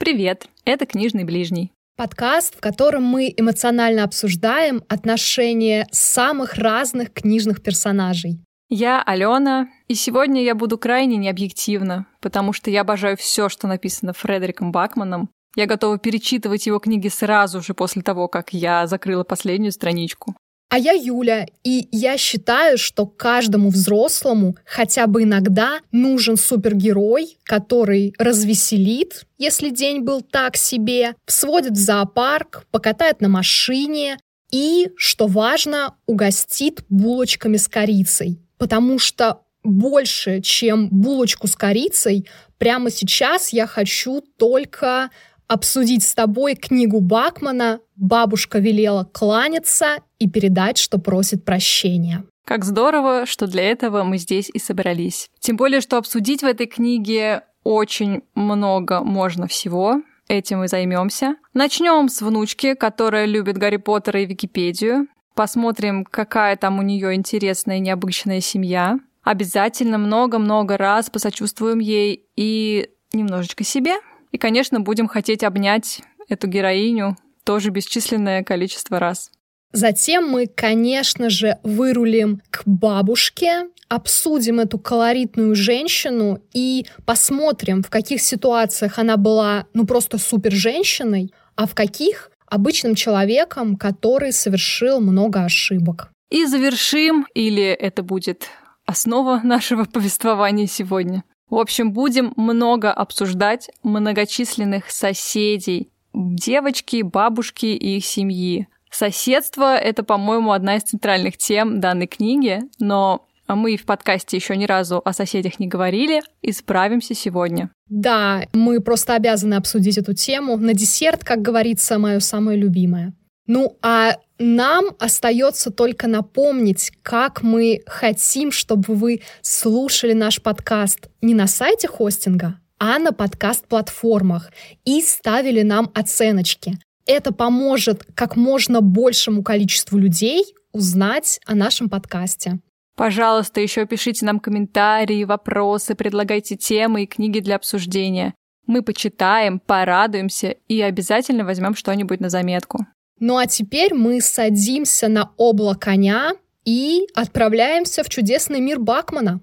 Привет, это «Книжный ближний». Подкаст, в котором мы эмоционально обсуждаем отношения самых разных книжных персонажей. Я Алена, и сегодня я буду крайне необъективна, потому что я обожаю все, что написано Фредериком Бакманом. Я готова перечитывать его книги сразу же после того, как я закрыла последнюю страничку. А я Юля, и я считаю, что каждому взрослому хотя бы иногда нужен супергерой, который развеселит, если день был так себе, сводит в зоопарк, покатает на машине и, что важно, угостит булочками с корицей. Потому что больше, чем булочку с корицей, прямо сейчас я хочу только обсудить с тобой книгу Бакмана «Бабушка велела кланяться и передать, что просит прощения». Как здорово, что для этого мы здесь и собрались. Тем более, что обсудить в этой книге очень много можно всего. Этим мы займемся. Начнем с внучки, которая любит Гарри Поттера и Википедию. Посмотрим, какая там у нее интересная и необычная семья. Обязательно много-много раз посочувствуем ей и немножечко себе, и, конечно, будем хотеть обнять эту героиню тоже бесчисленное количество раз. Затем мы, конечно же, вырулим к бабушке, обсудим эту колоритную женщину и посмотрим, в каких ситуациях она была ну просто супер женщиной, а в каких обычным человеком, который совершил много ошибок. И завершим, или это будет основа нашего повествования сегодня, в общем, будем много обсуждать многочисленных соседей, девочки, бабушки и их семьи. Соседство — это, по-моему, одна из центральных тем данной книги, но мы в подкасте еще ни разу о соседях не говорили и справимся сегодня. Да, мы просто обязаны обсудить эту тему. На десерт, как говорится, мое самое любимое. Ну а нам остается только напомнить, как мы хотим, чтобы вы слушали наш подкаст не на сайте хостинга, а на подкаст-платформах и ставили нам оценочки. Это поможет как можно большему количеству людей узнать о нашем подкасте. Пожалуйста, еще пишите нам комментарии, вопросы, предлагайте темы и книги для обсуждения. Мы почитаем, порадуемся и обязательно возьмем что-нибудь на заметку. Ну а теперь мы садимся на облако коня и отправляемся в чудесный мир Бакмана.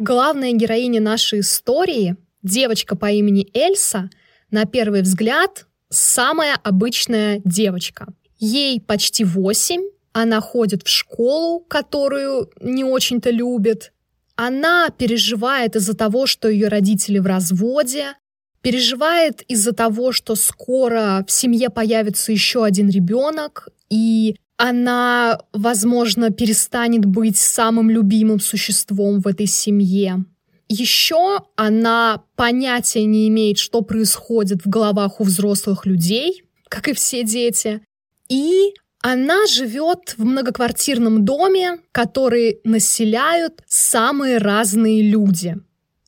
Главная героиня нашей истории, девочка по имени Эльса, на первый взгляд самая обычная девочка. Ей почти восемь, она ходит в школу, которую не очень-то любит, она переживает из-за того, что ее родители в разводе, переживает из-за того, что скоро в семье появится еще один ребенок, и она, возможно, перестанет быть самым любимым существом в этой семье. Еще она понятия не имеет, что происходит в головах у взрослых людей, как и все дети. И она живет в многоквартирном доме, который населяют самые разные люди.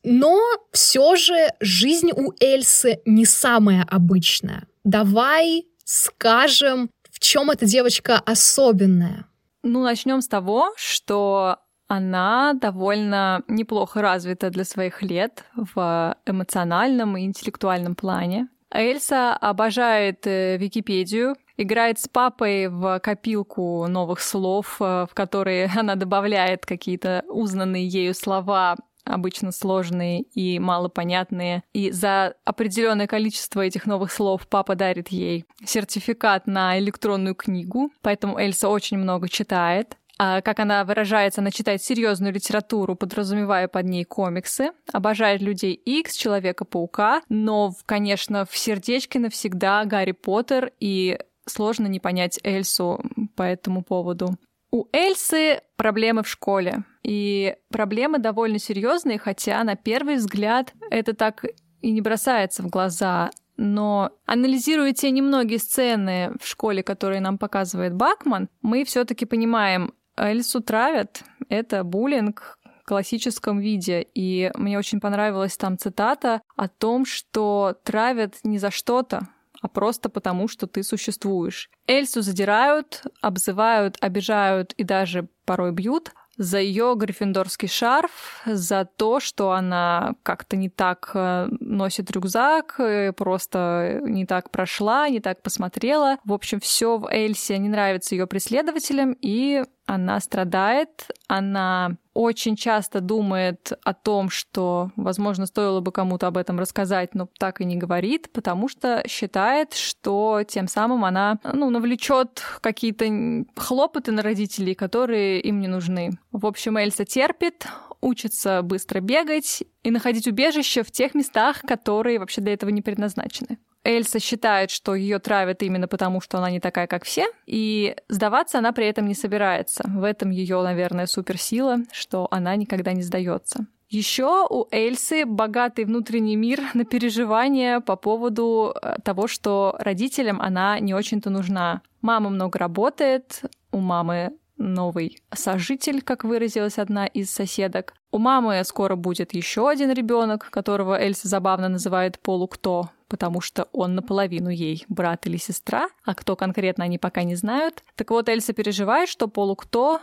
Но все же жизнь у Эльсы не самая обычная. Давай скажем, чем эта девочка особенная. Ну, начнем с того, что она довольно неплохо развита для своих лет в эмоциональном и интеллектуальном плане. Эльса обожает э, Википедию, играет с папой в копилку новых слов, э, в которые она добавляет какие-то узнанные ею слова обычно сложные и малопонятные. И за определенное количество этих новых слов папа дарит ей сертификат на электронную книгу, поэтому Эльса очень много читает. А, как она выражается, она читает серьезную литературу, подразумевая под ней комиксы, обожает людей X, Человека-паука, но, конечно, в сердечке навсегда Гарри Поттер и сложно не понять Эльсу по этому поводу. У Эльсы проблемы в школе. И проблемы довольно серьезные, хотя на первый взгляд это так и не бросается в глаза. Но анализируя те немногие сцены в школе, которые нам показывает Бакман, мы все-таки понимаем, Эльсу травят. Это буллинг, в классическом виде. И мне очень понравилась там цитата о том, что травят не за что-то, а просто потому, что ты существуешь. Эльсу задирают, обзывают, обижают и даже порой бьют, за ее гриффиндорский шарф, за то, что она как-то не так э, носит рюкзак, э, просто не так прошла, не так посмотрела. В общем, все в Эльсе не нравится ее преследователям, и она страдает, она очень часто думает о том, что, возможно, стоило бы кому-то об этом рассказать, но так и не говорит, потому что считает, что тем самым она ну, навлечет какие-то хлопоты на родителей, которые им не нужны. В общем, Эльса терпит, учится быстро бегать и находить убежище в тех местах, которые вообще для этого не предназначены. Эльса считает, что ее травят именно потому, что она не такая, как все, и сдаваться она при этом не собирается. В этом ее, наверное, суперсила, что она никогда не сдается. Еще у Эльсы богатый внутренний мир на переживания по поводу э, того, что родителям она не очень-то нужна. Мама много работает, у мамы новый сожитель, как выразилась одна из соседок. У мамы скоро будет еще один ребенок, которого Эльса забавно называет полукто, потому что он наполовину ей брат или сестра, а кто конкретно они пока не знают. Так вот, Эльса переживает, что полукто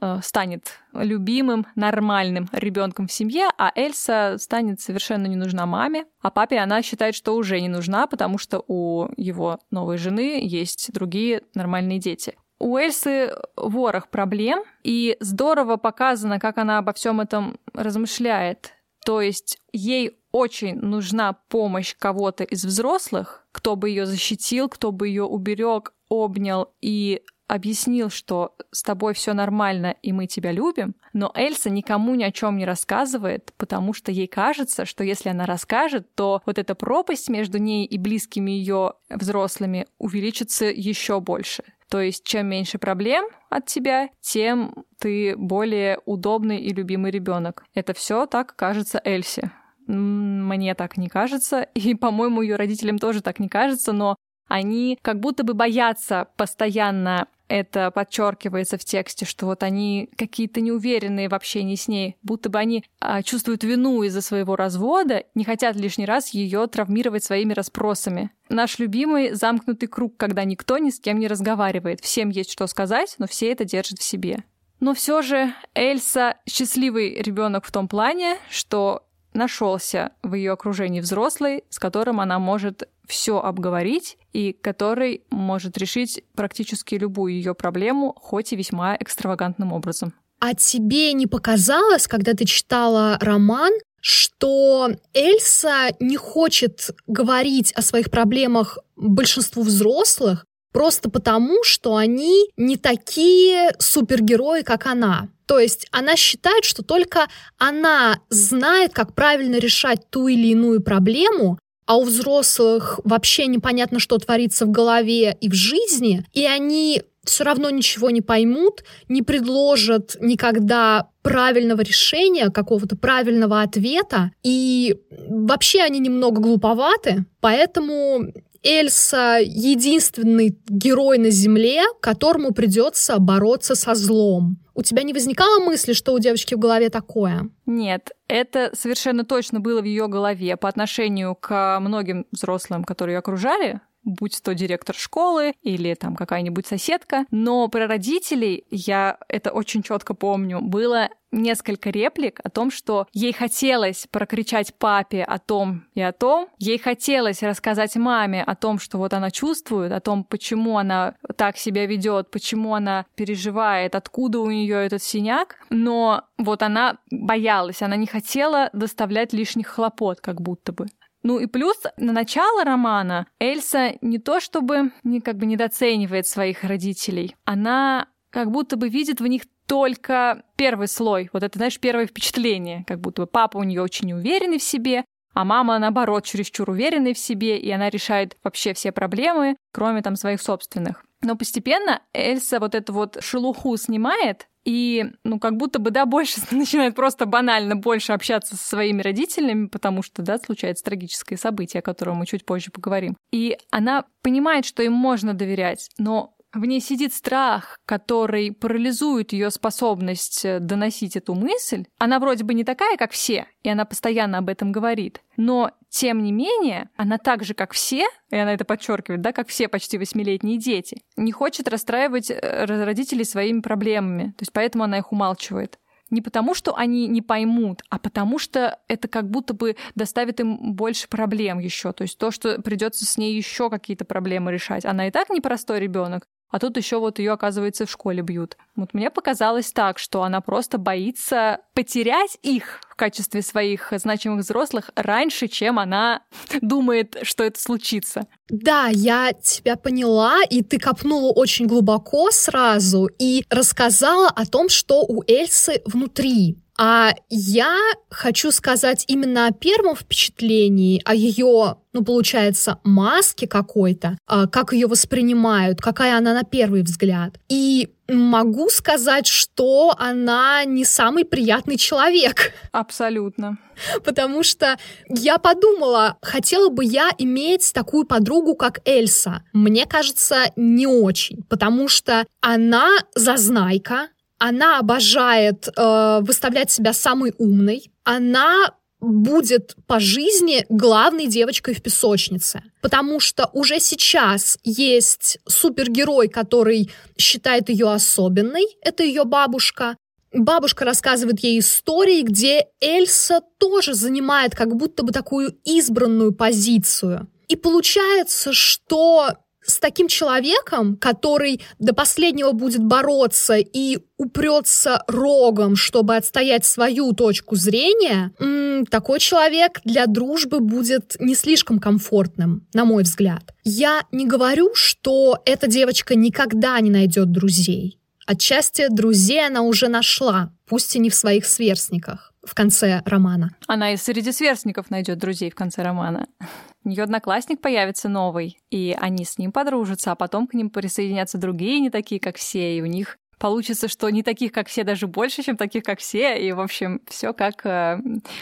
э, станет любимым, нормальным ребенком в семье, а Эльса станет совершенно не нужна маме. А папе она считает, что уже не нужна, потому что у его новой жены есть другие нормальные дети. У Эльсы ворох проблем, и здорово показано, как она обо всем этом размышляет. То есть ей очень нужна помощь кого-то из взрослых, кто бы ее защитил, кто бы ее уберег, обнял и объяснил, что с тобой все нормально и мы тебя любим, но Эльса никому ни о чем не рассказывает, потому что ей кажется, что если она расскажет, то вот эта пропасть между ней и близкими ее взрослыми увеличится еще больше. То есть чем меньше проблем от тебя, тем ты более удобный и любимый ребенок. Это все так кажется Эльсе. Мне так не кажется, и, по-моему, ее родителям тоже так не кажется, но они как будто бы боятся постоянно это подчеркивается в тексте, что вот они какие-то неуверенные в общении с ней, будто бы они а, чувствуют вину из-за своего развода, не хотят лишний раз ее травмировать своими расспросами. Наш любимый замкнутый круг, когда никто ни с кем не разговаривает. Всем есть что сказать, но все это держат в себе. Но все же Эльса счастливый ребенок в том плане, что нашелся в ее окружении взрослый, с которым она может все обговорить и который может решить практически любую ее проблему, хоть и весьма экстравагантным образом. А тебе не показалось, когда ты читала роман, что Эльса не хочет говорить о своих проблемах большинству взрослых просто потому, что они не такие супергерои, как она. То есть она считает, что только она знает, как правильно решать ту или иную проблему, а у взрослых вообще непонятно, что творится в голове и в жизни, и они все равно ничего не поймут, не предложат никогда правильного решения, какого-то правильного ответа, и вообще они немного глуповаты, поэтому Эльса единственный герой на Земле, которому придется бороться со злом. У тебя не возникало мысли, что у девочки в голове такое? Нет, это совершенно точно было в ее голове по отношению к многим взрослым, которые ее окружали, будь то директор школы или там какая-нибудь соседка. Но про родителей я это очень четко помню. Было несколько реплик о том, что ей хотелось прокричать папе о том и о том, ей хотелось рассказать маме о том, что вот она чувствует, о том, почему она так себя ведет, почему она переживает, откуда у нее этот синяк, но вот она боялась, она не хотела доставлять лишних хлопот, как будто бы. Ну и плюс на начало романа Эльса не то чтобы не как бы недооценивает своих родителей, она как будто бы видит в них только первый слой, вот это, знаешь, первое впечатление, как будто бы папа у нее очень уверенный в себе, а мама, наоборот, чересчур уверенной в себе, и она решает вообще все проблемы, кроме там своих собственных. Но постепенно Эльса вот эту вот шелуху снимает, и, ну, как будто бы, да, больше начинает просто банально больше общаться со своими родителями, потому что, да, случается трагическое событие, о котором мы чуть позже поговорим. И она понимает, что им можно доверять, но в ней сидит страх, который парализует ее способность э, доносить эту мысль. Она вроде бы не такая, как все, и она постоянно об этом говорит. Но, тем не менее, она так же, как все, и она это подчеркивает, да, как все почти восьмилетние дети, не хочет расстраивать э, родителей своими проблемами. То есть поэтому она их умалчивает не потому, что они не поймут, а потому что это как будто бы доставит им больше проблем еще. То есть то, что придется с ней еще какие-то проблемы решать. Она и так непростой ребенок, а тут еще вот ее, оказывается, в школе бьют. Вот мне показалось так, что она просто боится потерять их в качестве своих значимых взрослых раньше, чем она думает, что это случится. Да, я тебя поняла, и ты копнула очень глубоко сразу и рассказала о том, что у Эльсы внутри. А я хочу сказать именно о первом впечатлении, о ее, ну, получается, маске какой-то, а, как ее воспринимают, какая она на первый взгляд. И могу сказать, что она не самый приятный человек. Абсолютно. Потому что я подумала, хотела бы я иметь такую подругу, как Эльса. Мне кажется, не очень, потому что она зазнайка, она обожает э, выставлять себя самой умной. Она будет по жизни главной девочкой в песочнице. Потому что уже сейчас есть супергерой, который считает ее особенной. Это ее бабушка. Бабушка рассказывает ей истории, где Эльса тоже занимает как будто бы такую избранную позицию. И получается, что с таким человеком, который до последнего будет бороться и упрется рогом, чтобы отстоять свою точку зрения, такой человек для дружбы будет не слишком комфортным, на мой взгляд. Я не говорю, что эта девочка никогда не найдет друзей. Отчасти друзей она уже нашла, пусть и не в своих сверстниках в конце романа. Она и среди сверстников найдет друзей в конце романа. У нее одноклассник появится новый, и они с ним подружатся, а потом к ним присоединятся другие, не такие, как все, и у них получится, что не таких, как все, даже больше, чем таких, как все, и, в общем, все как э,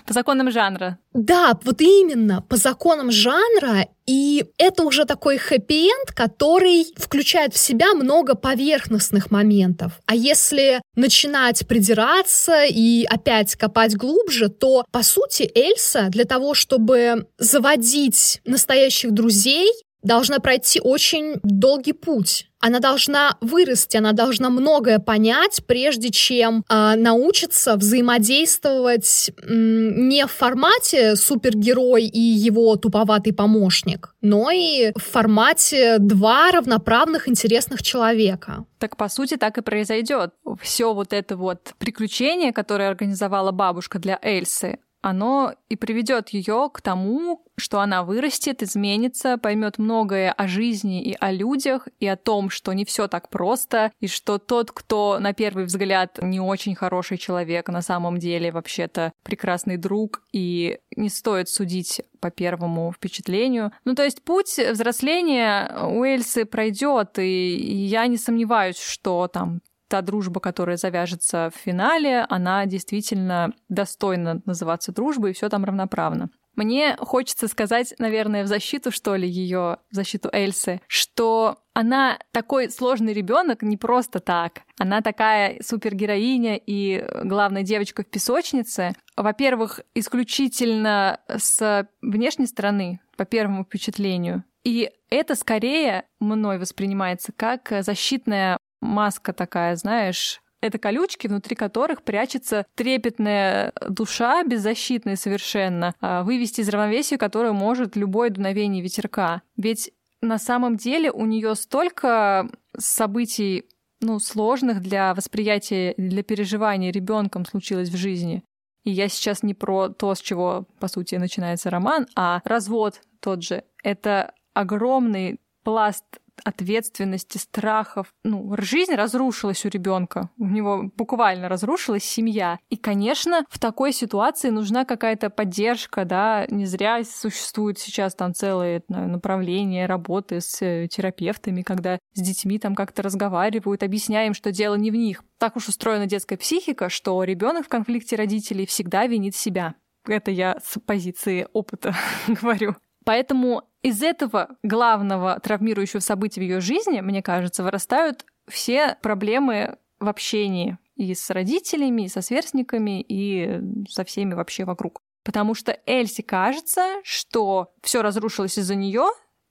по законам жанра. Да, вот именно, по законам жанра, и это уже такой хэппи-энд, который включает в себя много поверхностных моментов. А если начинать придираться и опять копать глубже, то, по сути, Эльса для того, чтобы заводить настоящих друзей, должна пройти очень долгий путь. Она должна вырасти, она должна многое понять, прежде чем э, научиться взаимодействовать э, не в формате супергерой и его туповатый помощник, но и в формате два равноправных интересных человека. Так по сути так и произойдет. Все вот это вот приключение, которое организовала бабушка для Эльсы, оно и приведет ее к тому, что она вырастет, изменится, поймет многое о жизни и о людях, и о том, что не все так просто, и что тот, кто на первый взгляд не очень хороший человек, на самом деле вообще-то прекрасный друг, и не стоит судить по первому впечатлению. Ну, то есть путь взросления у Эльсы пройдет, и я не сомневаюсь, что там та дружба, которая завяжется в финале, она действительно достойна называться дружбой, и все там равноправно. Мне хочется сказать, наверное, в защиту, что ли, ее, в защиту Эльсы, что она такой сложный ребенок не просто так. Она такая супергероиня и главная девочка в песочнице. Во-первых, исключительно с внешней стороны, по первому впечатлению. И это скорее мной воспринимается как защитная маска такая, знаешь, это колючки, внутри которых прячется трепетная душа, беззащитная совершенно, а, вывести из равновесия, которое может любое дуновение ветерка. Ведь на самом деле у нее столько событий ну, сложных для восприятия, для переживания ребенком случилось в жизни. И я сейчас не про то, с чего, по сути, начинается роман, а развод тот же. Это огромный пласт ответственности, страхов. Ну, жизнь разрушилась у ребенка. У него буквально разрушилась семья. И, конечно, в такой ситуации нужна какая-то поддержка, да. Не зря существует сейчас там целое направление работы с э, терапевтами, когда с детьми там как-то разговаривают, объясняем, что дело не в них. Так уж устроена детская психика, что ребенок в конфликте родителей всегда винит себя. Это я с позиции опыта говорю. Поэтому из этого главного травмирующего события в ее жизни, мне кажется, вырастают все проблемы в общении и с родителями, и со сверстниками, и со всеми вообще вокруг. Потому что Эльси кажется, что все разрушилось из-за нее,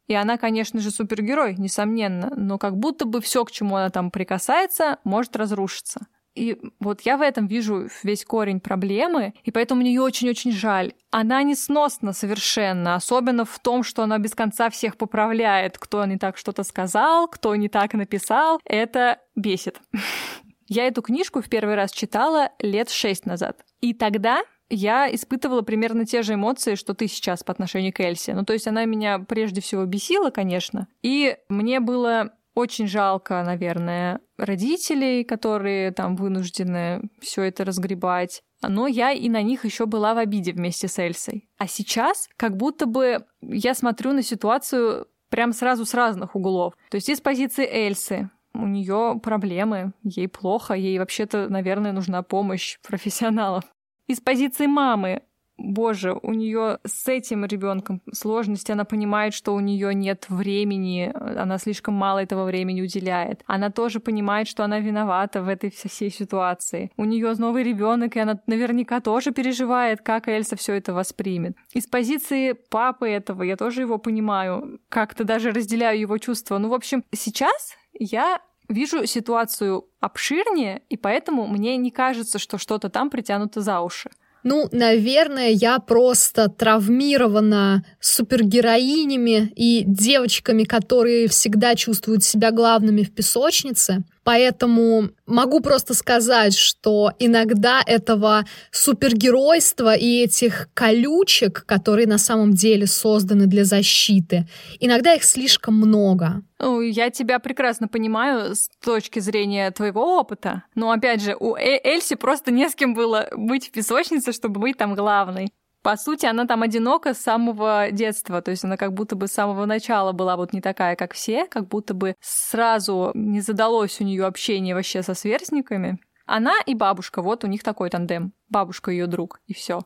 и она, конечно же, супергерой, несомненно, но как будто бы все, к чему она там прикасается, может разрушиться. И вот я в этом вижу весь корень проблемы, и поэтому мне ее очень-очень жаль. Она несносна совершенно, особенно в том, что она без конца всех поправляет, кто не так что-то сказал, кто не так написал. Это бесит. Я эту книжку в первый раз читала лет шесть назад. И тогда я испытывала примерно те же эмоции, что ты сейчас по отношению к Эльсе. Ну, то есть она меня прежде всего бесила, конечно, и мне было очень жалко, наверное, родителей, которые там вынуждены все это разгребать. Но я и на них еще была в обиде вместе с Эльсой. А сейчас как будто бы я смотрю на ситуацию прям сразу с разных углов. То есть из позиции Эльсы, у нее проблемы, ей плохо, ей вообще-то, наверное, нужна помощь профессионалов. Из позиции мамы боже, у нее с этим ребенком сложности, она понимает, что у нее нет времени, она слишком мало этого времени уделяет. Она тоже понимает, что она виновата в этой всей ситуации. У нее новый ребенок, и она наверняка тоже переживает, как Эльса все это воспримет. Из позиции папы этого я тоже его понимаю, как-то даже разделяю его чувства. Ну, в общем, сейчас я вижу ситуацию обширнее, и поэтому мне не кажется, что что-то там притянуто за уши. Ну, наверное, я просто травмирована супергероинями и девочками, которые всегда чувствуют себя главными в песочнице. Поэтому могу просто сказать, что иногда этого супергеройства и этих колючек, которые на самом деле созданы для защиты, иногда их слишком много. Ну, я тебя прекрасно понимаю с точки зрения твоего опыта. Но опять же, у э Эльси просто не с кем было быть в песочнице, чтобы быть там главной по сути, она там одинока с самого детства, то есть она как будто бы с самого начала была вот не такая, как все, как будто бы сразу не задалось у нее общение вообще со сверстниками. Она и бабушка, вот у них такой тандем. Бабушка ее друг, и все.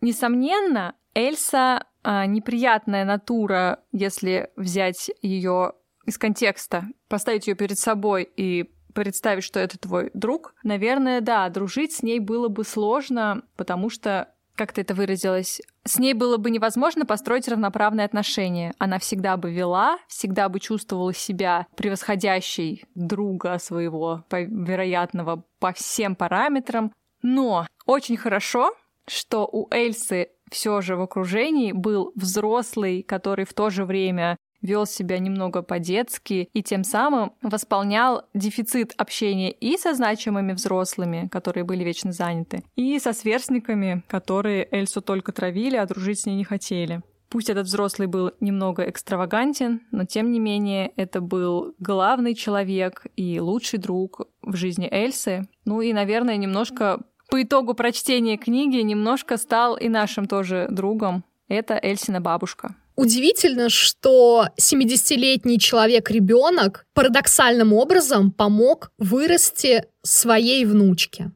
Несомненно, Эльса а, неприятная натура, если взять ее из контекста, поставить ее перед собой и представить, что это твой друг, наверное, да, дружить с ней было бы сложно, потому что как ты это выразилась, с ней было бы невозможно построить равноправные отношения. Она всегда бы вела, всегда бы чувствовала себя превосходящей друга своего, по, вероятного по всем параметрам. Но очень хорошо, что у Эльсы все же в окружении был взрослый, который в то же время вел себя немного по-детски и тем самым восполнял дефицит общения и со значимыми взрослыми, которые были вечно заняты, и со сверстниками, которые Эльсу только травили, а дружить с ней не хотели. Пусть этот взрослый был немного экстравагантен, но тем не менее это был главный человек и лучший друг в жизни Эльсы. Ну и, наверное, немножко по итогу прочтения книги немножко стал и нашим тоже другом. Это Эльсина бабушка. Удивительно, что 70-летний человек-ребенок парадоксальным образом помог вырасти своей внучке.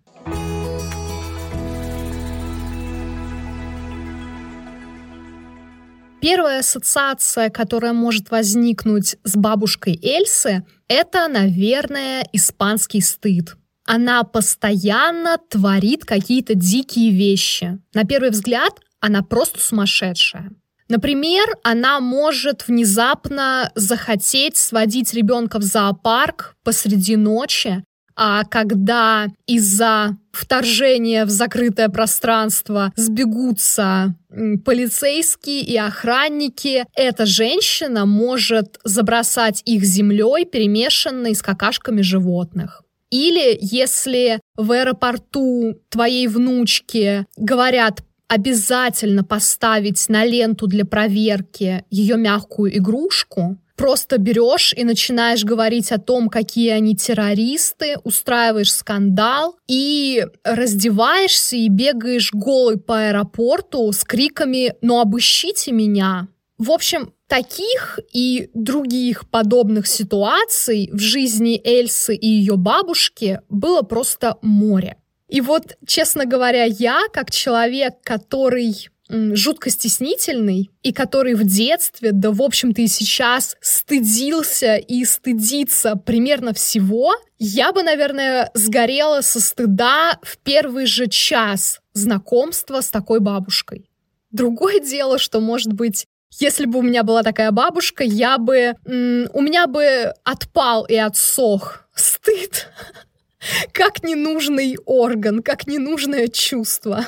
Первая ассоциация, которая может возникнуть с бабушкой Эльсы, это, наверное, испанский стыд. Она постоянно творит какие-то дикие вещи. На первый взгляд, она просто сумасшедшая. Например, она может внезапно захотеть сводить ребенка в зоопарк посреди ночи, а когда из-за вторжения в закрытое пространство сбегутся полицейские и охранники, эта женщина может забросать их землей, перемешанной с какашками животных. Или если в аэропорту твоей внучки говорят обязательно поставить на ленту для проверки ее мягкую игрушку, просто берешь и начинаешь говорить о том, какие они террористы, устраиваешь скандал и раздеваешься и бегаешь голый по аэропорту с криками «Ну обыщите меня!». В общем, таких и других подобных ситуаций в жизни Эльсы и ее бабушки было просто море. И вот, честно говоря, я, как человек, который жутко стеснительный и который в детстве, да в общем-то и сейчас стыдился и стыдится примерно всего, я бы, наверное, сгорела со стыда в первый же час знакомства с такой бабушкой. Другое дело, что, может быть, если бы у меня была такая бабушка, я бы... у меня бы отпал и отсох стыд как ненужный орган, как ненужное чувство.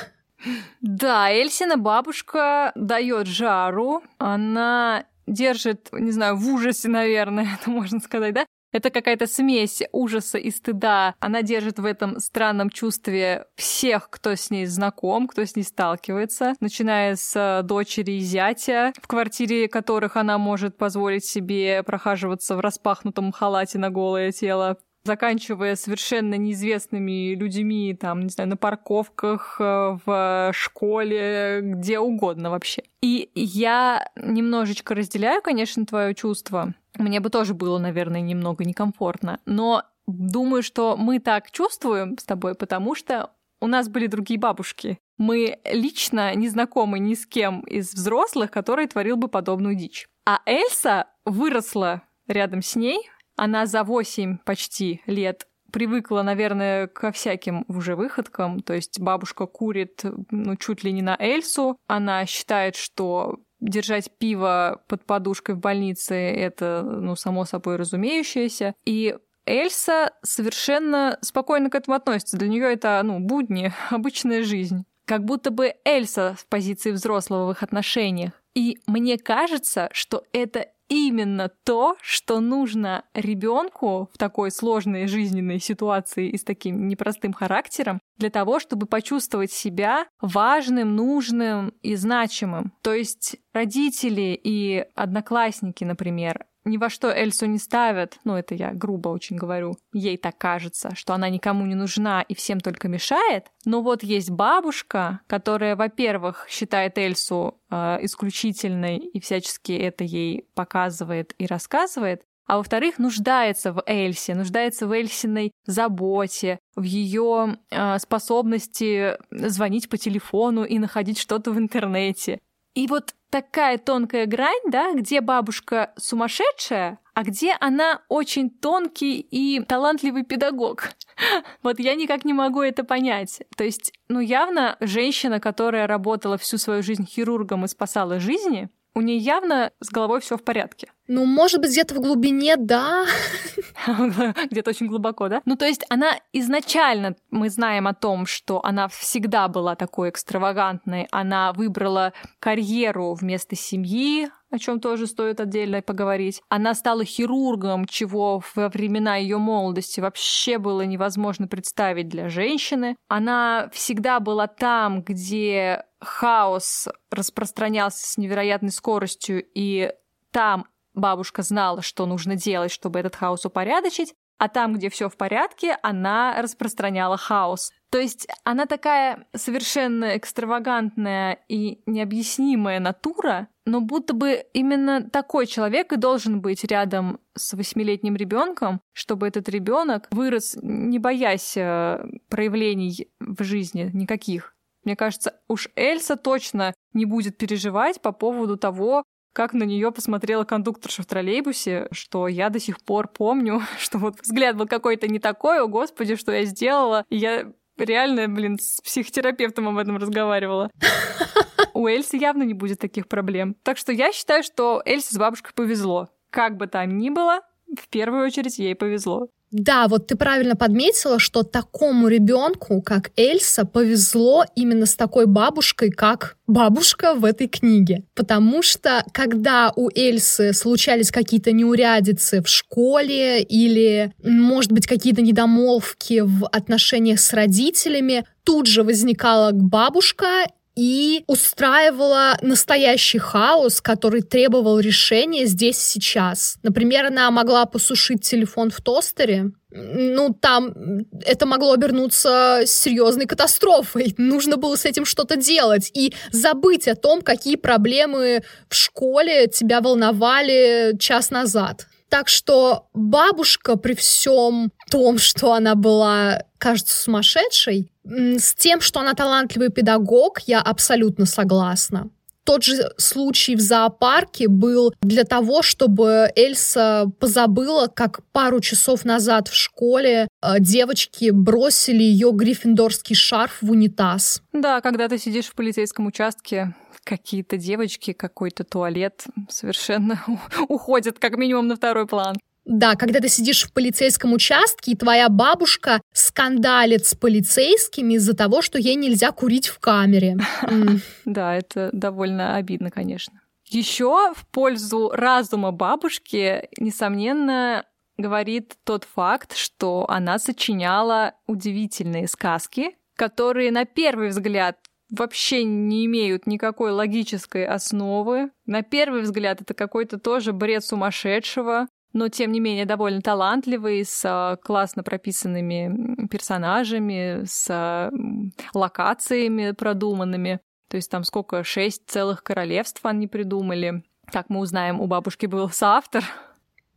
Да, Эльсина бабушка дает жару, она держит, не знаю, в ужасе, наверное, это можно сказать, да? Это какая-то смесь ужаса и стыда. Она держит в этом странном чувстве всех, кто с ней знаком, кто с ней сталкивается, начиная с дочери и зятя, в квартире которых она может позволить себе прохаживаться в распахнутом халате на голое тело, заканчивая совершенно неизвестными людьми, там, не знаю, на парковках, э, в школе, где угодно вообще. И я немножечко разделяю, конечно, твое чувство. Мне бы тоже было, наверное, немного некомфортно. Но думаю, что мы так чувствуем с тобой, потому что у нас были другие бабушки. Мы лично не знакомы ни с кем из взрослых, который творил бы подобную дичь. А Эльса выросла рядом с ней, она за 8 почти лет привыкла, наверное, ко всяким уже выходкам. То есть бабушка курит, ну, чуть ли не на Эльсу. Она считает, что держать пиво под подушкой в больнице — это, ну, само собой разумеющееся. И Эльса совершенно спокойно к этому относится. Для нее это, ну, будни, обычная жизнь. Как будто бы Эльса в позиции взрослого в их отношениях. И мне кажется, что это именно то, что нужно ребенку в такой сложной жизненной ситуации и с таким непростым характером для того, чтобы почувствовать себя важным, нужным и значимым. То есть родители и одноклассники, например, ни во что Эльсу не ставят, ну это я грубо очень говорю, ей так кажется, что она никому не нужна и всем только мешает, но вот есть бабушка, которая, во-первых, считает Эльсу э, исключительной и всячески это ей показывает и рассказывает, а во-вторых, нуждается в Эльсе, нуждается в Эльсиной заботе, в ее э, способности звонить по телефону и находить что-то в интернете. И вот такая тонкая грань, да, где бабушка сумасшедшая, а где она очень тонкий и талантливый педагог. Вот я никак не могу это понять. То есть, ну явно женщина, которая работала всю свою жизнь хирургом и спасала жизни, у нее явно с головой все в порядке. Ну, может быть, где-то в глубине, да. Где-то очень глубоко, да? Ну, то есть она изначально, мы знаем о том, что она всегда была такой экстравагантной. Она выбрала карьеру вместо семьи, о чем тоже стоит отдельно поговорить. Она стала хирургом, чего во времена ее молодости вообще было невозможно представить для женщины. Она всегда была там, где хаос распространялся с невероятной скоростью, и там бабушка знала, что нужно делать, чтобы этот хаос упорядочить, а там, где все в порядке, она распространяла хаос. То есть она такая совершенно экстравагантная и необъяснимая натура, но будто бы именно такой человек и должен быть рядом с восьмилетним ребенком, чтобы этот ребенок вырос, не боясь э, проявлений в жизни никаких. Мне кажется, уж Эльса точно не будет переживать по поводу того, как на нее посмотрела кондукторша в троллейбусе, что я до сих пор помню, что вот взгляд был какой-то не такой, о господи, что я сделала. И я реально, блин, с психотерапевтом об этом разговаривала. У Эльсы явно не будет таких проблем. Так что я считаю, что Эльсе с бабушкой повезло. Как бы там ни было, в первую очередь ей повезло. Да, вот ты правильно подметила, что такому ребенку, как Эльса, повезло именно с такой бабушкой, как бабушка в этой книге. Потому что когда у Эльсы случались какие-то неурядицы в школе или, может быть, какие-то недомолвки в отношениях с родителями, тут же возникала бабушка и устраивала настоящий хаос, который требовал решения здесь и сейчас. Например, она могла посушить телефон в тостере, ну, там это могло обернуться серьезной катастрофой. Нужно было с этим что-то делать и забыть о том, какие проблемы в школе тебя волновали час назад. Так что бабушка при всем том, что она была, кажется, сумасшедшей, с тем, что она талантливый педагог, я абсолютно согласна. Тот же случай в зоопарке был для того, чтобы Эльса позабыла, как пару часов назад в школе э, девочки бросили ее гриффиндорский шарф в унитаз. Да, когда ты сидишь в полицейском участке, какие-то девочки, какой-то туалет совершенно уходят как минимум на второй план. Да, когда ты сидишь в полицейском участке, и твоя бабушка скандалит с полицейскими из-за того, что ей нельзя курить в камере. Да, это довольно обидно, конечно. Еще в пользу разума бабушки, несомненно, говорит тот факт, что она сочиняла удивительные сказки, которые на первый взгляд вообще не имеют никакой логической основы. На первый взгляд это какой-то тоже бред сумасшедшего но тем не менее довольно талантливый, с а, классно прописанными персонажами, с локациями продуманными. То есть там сколько, шесть целых королевств они придумали. Как мы узнаем, у бабушки был соавтор.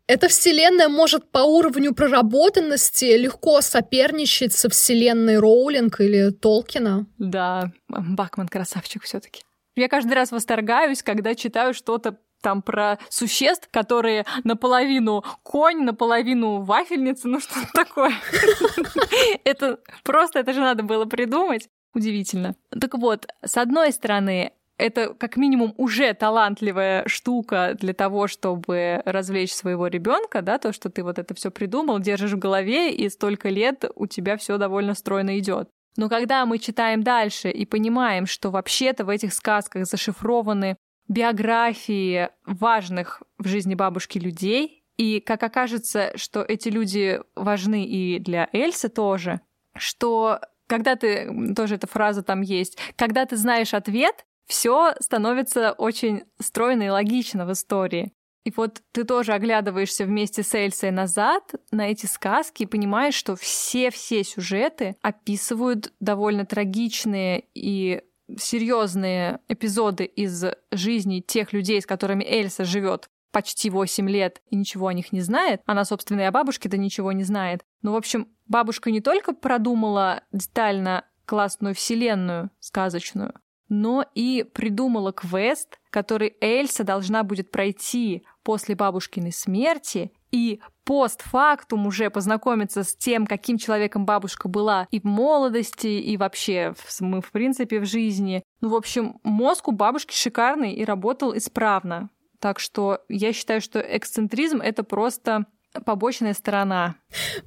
Эта вселенная может по уровню проработанности легко соперничать со вселенной Роулинг или Толкина. Да, Бакман красавчик все таки Я каждый раз восторгаюсь, когда читаю что-то там про существ, которые наполовину конь, наполовину вафельница, ну что такое. Это просто, это же надо было придумать. Удивительно. Так вот, с одной стороны, это как минимум уже талантливая штука для того, чтобы развлечь своего ребенка, да, то, что ты вот это все придумал, держишь в голове, и столько лет у тебя все довольно стройно идет. Но когда мы читаем дальше и понимаем, что вообще-то в этих сказках зашифрованы биографии важных в жизни бабушки людей, и как окажется, что эти люди важны и для Эльсы тоже, что когда ты, тоже эта фраза там есть, когда ты знаешь ответ, все становится очень стройно и логично в истории. И вот ты тоже оглядываешься вместе с Эльсой назад на эти сказки и понимаешь, что все-все сюжеты описывают довольно трагичные и серьезные эпизоды из жизни тех людей, с которыми Эльса живет почти 8 лет и ничего о них не знает. Она, собственно, и о бабушке-то ничего не знает. Но, в общем, бабушка не только продумала детально классную вселенную сказочную, но и придумала квест, который Эльса должна будет пройти после бабушкиной смерти и постфактум уже познакомиться с тем, каким человеком бабушка была и в молодости, и вообще мы, в принципе, в жизни. Ну, в общем, мозг у бабушки шикарный и работал исправно. Так что я считаю, что эксцентризм — это просто побочная сторона.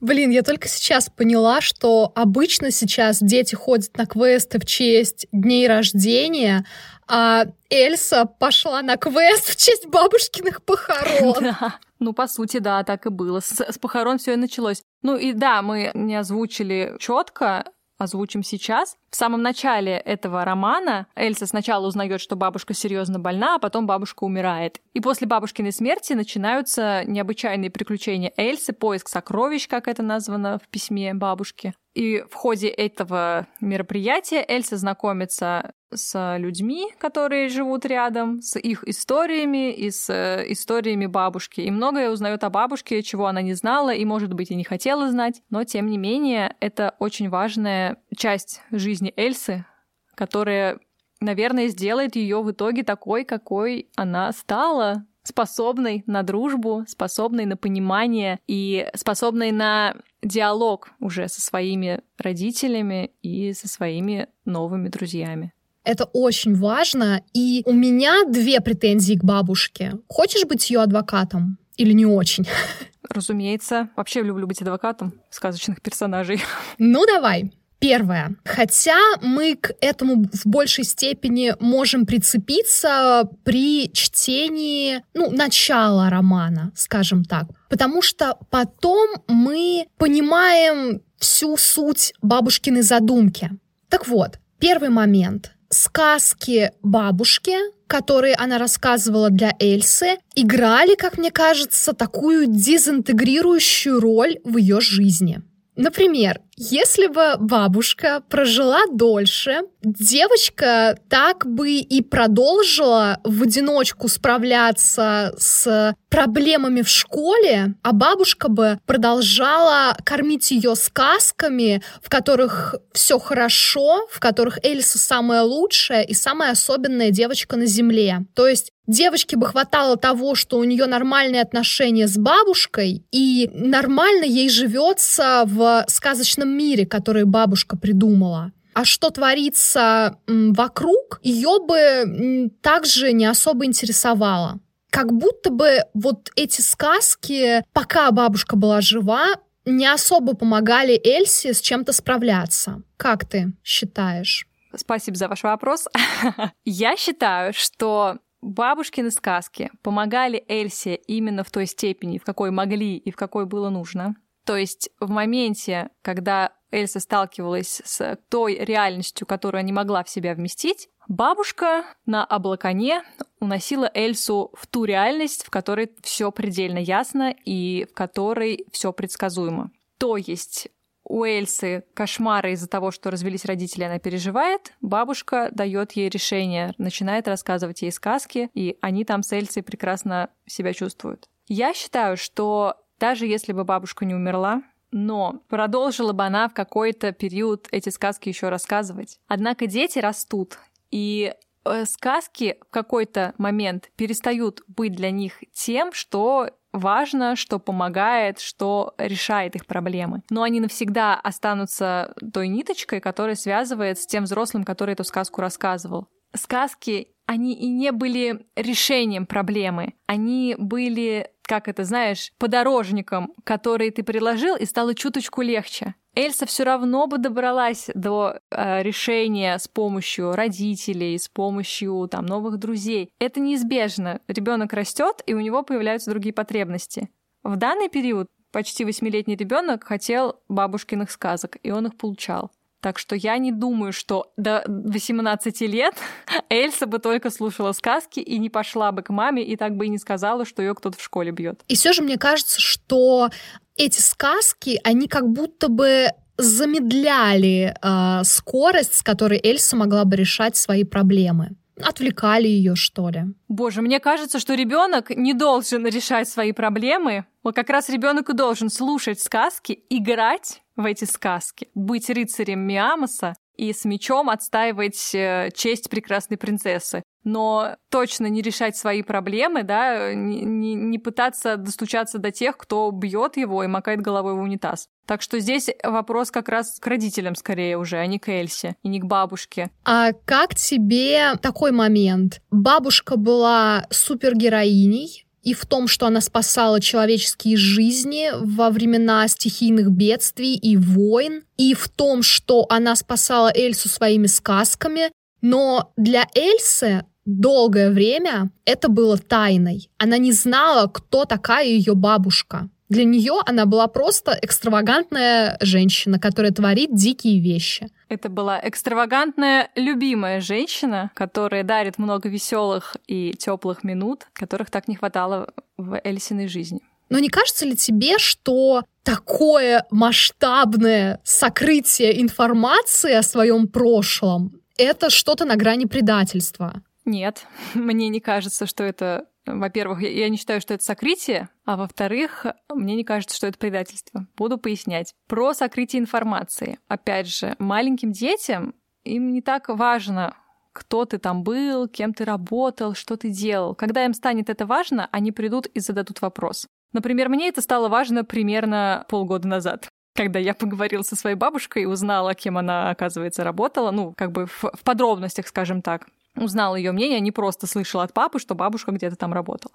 Блин, я только сейчас поняла, что обычно сейчас дети ходят на квесты в честь дней рождения, а Эльса пошла на квест в честь бабушкиных похорон. Ну, по сути, да, так и было. С, с похорон все и началось. Ну и да, мы не озвучили четко, озвучим сейчас. В самом начале этого романа Эльса сначала узнает, что бабушка серьезно больна, а потом бабушка умирает. И после бабушкиной смерти начинаются необычайные приключения Эльсы, поиск сокровищ, как это названо в письме бабушки. И в ходе этого мероприятия Эльса знакомится с людьми, которые живут рядом, с их историями и с э, историями бабушки. И многое узнает о бабушке, чего она не знала и, может быть, и не хотела знать. Но, тем не менее, это очень важная часть жизни Эльсы, которая, наверное, сделает ее в итоге такой, какой она стала способной на дружбу, способной на понимание и способной на диалог уже со своими родителями и со своими новыми друзьями. Это очень важно. И у меня две претензии к бабушке. Хочешь быть ее адвокатом или не очень? Разумеется. Вообще люблю быть адвокатом сказочных персонажей. Ну, давай. Первое. Хотя мы к этому в большей степени можем прицепиться при чтении, ну, начала романа, скажем так. Потому что потом мы понимаем всю суть бабушкиной задумки. Так вот, первый момент. Сказки бабушки, которые она рассказывала для Эльсы, играли, как мне кажется, такую дезинтегрирующую роль в ее жизни. Например, Если бы бабушка прожила дольше, девочка так бы и продолжила в одиночку справляться с проблемами в школе, а бабушка бы продолжала кормить ее сказками, в которых все хорошо, в которых Эльса самая лучшая и самая особенная девочка на Земле. То есть Девочке бы хватало того, что у нее нормальные отношения с бабушкой, и нормально ей живется в сказочном мире, который бабушка придумала. А что творится вокруг, ее бы также не особо интересовало. Как будто бы вот эти сказки, пока бабушка была жива, не особо помогали Эльсе с чем-то справляться. Как ты считаешь? Спасибо за ваш вопрос. Я считаю, что Бабушкины сказки помогали Эльсе именно в той степени, в какой могли и в какой было нужно. То есть в моменте, когда Эльса сталкивалась с той реальностью, которую не могла в себя вместить, бабушка на облаконе уносила Эльсу в ту реальность, в которой все предельно ясно и в которой все предсказуемо. То есть у Эльсы кошмары из-за того, что развелись родители, она переживает. Бабушка дает ей решение, начинает рассказывать ей сказки, и они там с Эльсой прекрасно себя чувствуют. Я считаю, что даже если бы бабушка не умерла, но продолжила бы она в какой-то период эти сказки еще рассказывать. Однако дети растут, и э, сказки в какой-то момент перестают быть для них тем, что важно, что помогает, что решает их проблемы. Но они навсегда останутся той ниточкой, которая связывает с тем взрослым, который эту сказку рассказывал. Сказки, они и не были решением проблемы, они были, как это знаешь, подорожником, который ты приложил, и стало чуточку легче. Эльса все равно бы добралась до э, решения с помощью родителей, с помощью там новых друзей. Это неизбежно. Ребенок растет, и у него появляются другие потребности. В данный период почти восьмилетний ребенок хотел бабушкиных сказок, и он их получал. Так что я не думаю, что до 18 лет Эльса бы только слушала сказки и не пошла бы к маме и так бы и не сказала, что ее кто-то в школе бьет. И все же мне кажется, что эти сказки, они как будто бы замедляли э, скорость, с которой Эльса могла бы решать свои проблемы. Отвлекали ее, что ли. Боже, мне кажется, что ребенок не должен решать свои проблемы. Вот как раз ребенок и должен слушать сказки, играть в эти сказки, быть рыцарем Миамоса и с мечом отстаивать э, честь прекрасной принцессы но точно не решать свои проблемы, да, не, не, не пытаться достучаться до тех, кто бьет его и макает головой в унитаз. Так что здесь вопрос как раз к родителям скорее уже, а не к Эльсе и не к бабушке. А как тебе такой момент? Бабушка была супергероиней, и в том, что она спасала человеческие жизни во времена стихийных бедствий и войн, и в том, что она спасала Эльсу своими сказками. Но для Эльсы долгое время это было тайной. Она не знала, кто такая ее бабушка. Для нее она была просто экстравагантная женщина, которая творит дикие вещи. Это была экстравагантная, любимая женщина, которая дарит много веселых и теплых минут, которых так не хватало в Эльсиной жизни. Но не кажется ли тебе, что такое масштабное сокрытие информации о своем прошлом это что-то на грани предательства? Нет, мне не кажется, что это во-первых, я не считаю, что это сокрытие, а во-вторых, мне не кажется, что это предательство. Буду пояснять. Про сокрытие информации. Опять же, маленьким детям им не так важно, кто ты там был, кем ты работал, что ты делал. Когда им станет это важно, они придут и зададут вопрос. Например, мне это стало важно примерно полгода назад когда я поговорила со своей бабушкой и узнала, кем она, оказывается, работала, ну, как бы в, в подробностях, скажем так узнала ее мнение, не просто слышала от папы, что бабушка где-то там работала.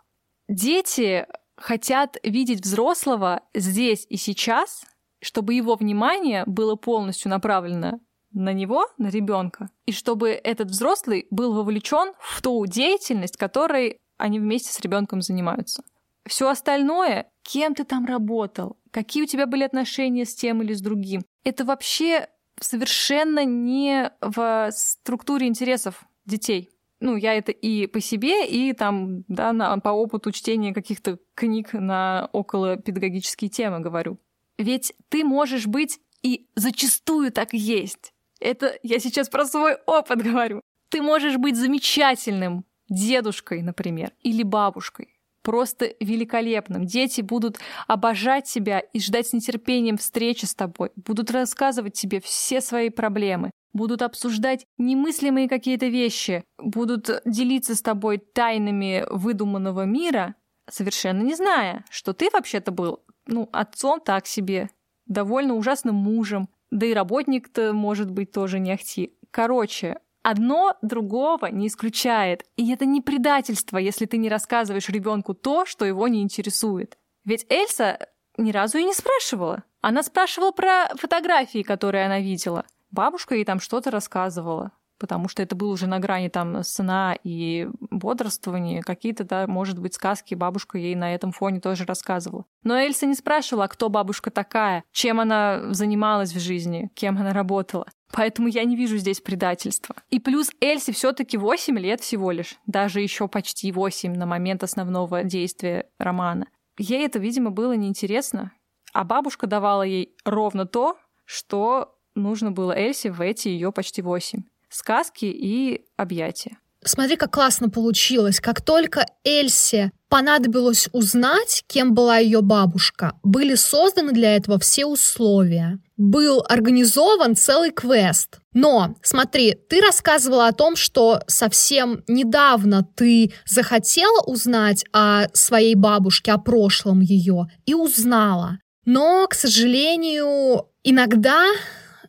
Дети хотят видеть взрослого здесь и сейчас, чтобы его внимание было полностью направлено на него, на ребенка, и чтобы этот взрослый был вовлечен в ту деятельность, которой они вместе с ребенком занимаются. Все остальное, кем ты там работал, какие у тебя были отношения с тем или с другим, это вообще совершенно не в структуре интересов детей. Ну, я это и по себе, и там, да, на, по опыту чтения каких-то книг на около педагогические темы говорю. Ведь ты можешь быть И зачастую так и есть. Это я сейчас про свой опыт говорю. Ты можешь быть замечательным дедушкой, например, или бабушкой. Просто великолепным. Дети будут обожать тебя и ждать с нетерпением встречи с тобой, будут рассказывать тебе все свои проблемы, будут обсуждать немыслимые какие-то вещи, будут делиться с тобой тайнами выдуманного мира, совершенно не зная, что ты вообще-то был, ну, отцом так себе, довольно ужасным мужем, да и работник-то может быть тоже не ахти. Короче, Одно другого не исключает. И это не предательство, если ты не рассказываешь ребенку то, что его не интересует. Ведь Эльса ни разу и не спрашивала. Она спрашивала про фотографии, которые она видела. Бабушка ей там что-то рассказывала потому что это было уже на грани там сна и бодрствования. Какие-то, да, может быть, сказки бабушка ей на этом фоне тоже рассказывала. Но Эльса не спрашивала, кто бабушка такая, чем она занималась в жизни, кем она работала. Поэтому я не вижу здесь предательства. И плюс Эльсе все-таки 8 лет всего лишь, даже еще почти 8 на момент основного действия романа. Ей это, видимо, было неинтересно, а бабушка давала ей ровно то, что нужно было Эльсе в эти ее почти 8 сказки и объятия. Смотри, как классно получилось. Как только Эльсе понадобилось узнать, кем была ее бабушка, были созданы для этого все условия. Был организован целый квест. Но, смотри, ты рассказывала о том, что совсем недавно ты захотела узнать о своей бабушке, о прошлом ее, и узнала. Но, к сожалению, иногда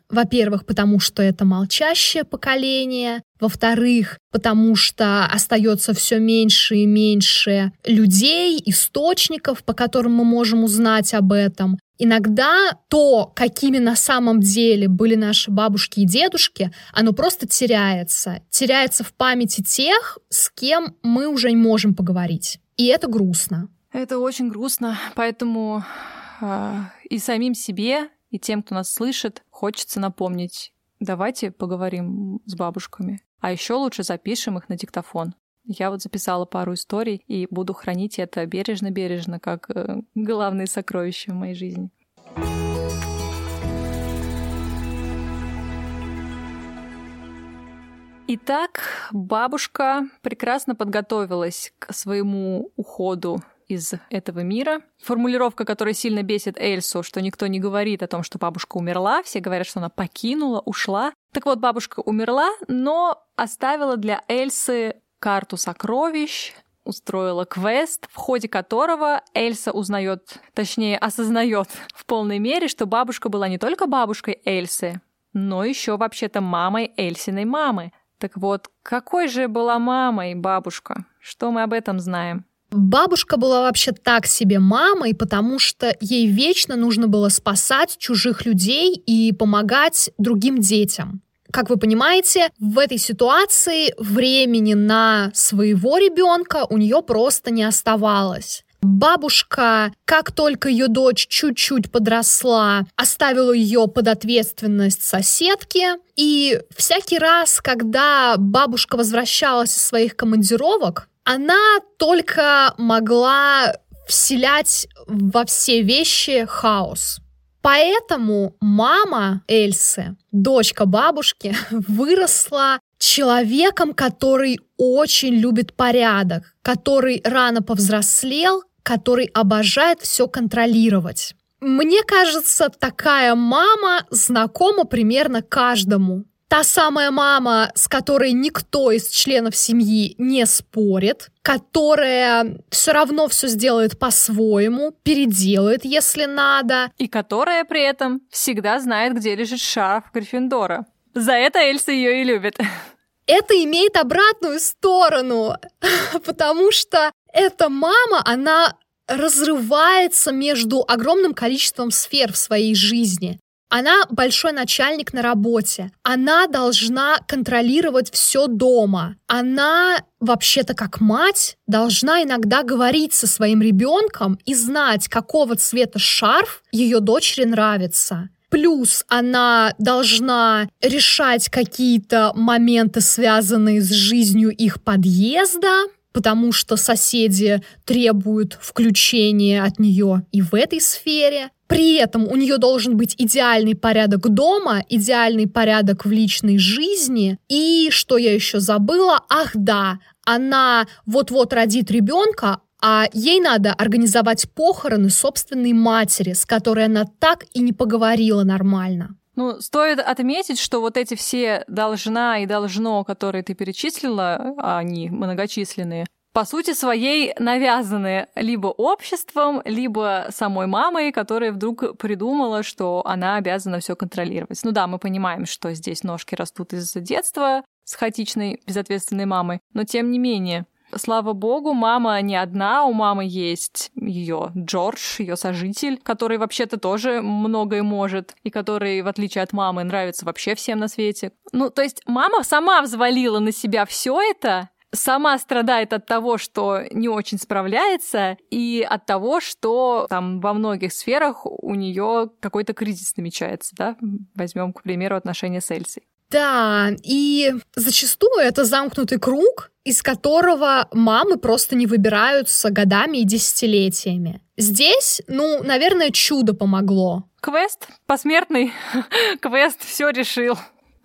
во-первых, потому что это молчащее поколение. Во-вторых, потому что остается все меньше и меньше людей, источников, по которым мы можем узнать об этом. Иногда то, какими на самом деле были наши бабушки и дедушки, оно просто теряется. Теряется в памяти тех, с кем мы уже не можем поговорить. И это грустно. Это очень грустно, поэтому э, и самим себе, и тем, кто нас слышит, хочется напомнить, давайте поговорим с бабушками. А еще лучше запишем их на диктофон. Я вот записала пару историй и буду хранить это бережно-бережно, как э, главные сокровища в моей жизни. Итак, бабушка прекрасно подготовилась к своему уходу из этого мира. Формулировка, которая сильно бесит Эльсу, что никто не говорит о том, что бабушка умерла, все говорят, что она покинула, ушла. Так вот, бабушка умерла, но оставила для Эльсы карту сокровищ, устроила квест, в ходе которого Эльса узнает, точнее, осознает в полной мере, что бабушка была не только бабушкой Эльсы, но еще вообще-то мамой Эльсиной мамы. Так вот, какой же была мамой бабушка? Что мы об этом знаем? Бабушка была вообще так себе мамой, потому что ей вечно нужно было спасать чужих людей и помогать другим детям. Как вы понимаете, в этой ситуации времени на своего ребенка у нее просто не оставалось. Бабушка, как только ее дочь чуть-чуть подросла, оставила ее под ответственность соседки. И всякий раз, когда бабушка возвращалась из своих командировок, она только могла вселять во все вещи хаос. Поэтому мама Эльсы, дочка бабушки, выросла человеком, который очень любит порядок, который рано повзрослел, который обожает все контролировать. Мне кажется, такая мама знакома примерно каждому та самая мама, с которой никто из членов семьи не спорит, которая все равно все сделает по-своему, переделает, если надо. И которая при этом всегда знает, где лежит шарф Гриффиндора. За это Эльса ее и любит. Это имеет обратную сторону, потому что эта мама, она разрывается между огромным количеством сфер в своей жизни. Она большой начальник на работе. Она должна контролировать все дома. Она вообще-то как мать должна иногда говорить со своим ребенком и знать, какого цвета шарф ее дочери нравится. Плюс она должна решать какие-то моменты, связанные с жизнью их подъезда, потому что соседи требуют включения от нее и в этой сфере. При этом у нее должен быть идеальный порядок дома, идеальный порядок в личной жизни. И что я еще забыла? Ах да, она вот-вот родит ребенка, а ей надо организовать похороны собственной матери, с которой она так и не поговорила нормально. Ну, стоит отметить, что вот эти все должна и должно, которые ты перечислила, а они многочисленные, по сути своей навязаны либо обществом, либо самой мамой, которая вдруг придумала, что она обязана все контролировать. Ну да, мы понимаем, что здесь ножки растут из детства с хаотичной, безответственной мамой, но тем не менее, Слава богу, мама не одна, у мамы есть ее Джордж, ее сожитель, который вообще-то тоже многое может, и который, в отличие от мамы, нравится вообще всем на свете. Ну, то есть мама сама взвалила на себя все это, сама страдает от того, что не очень справляется, и от того, что там во многих сферах у нее какой-то кризис намечается, да? Возьмем, к примеру, отношения с Эльсой. Да, и зачастую это замкнутый круг, из которого мамы просто не выбираются годами и десятилетиями. Здесь, ну, наверное, чудо помогло. Квест посмертный, квест все решил.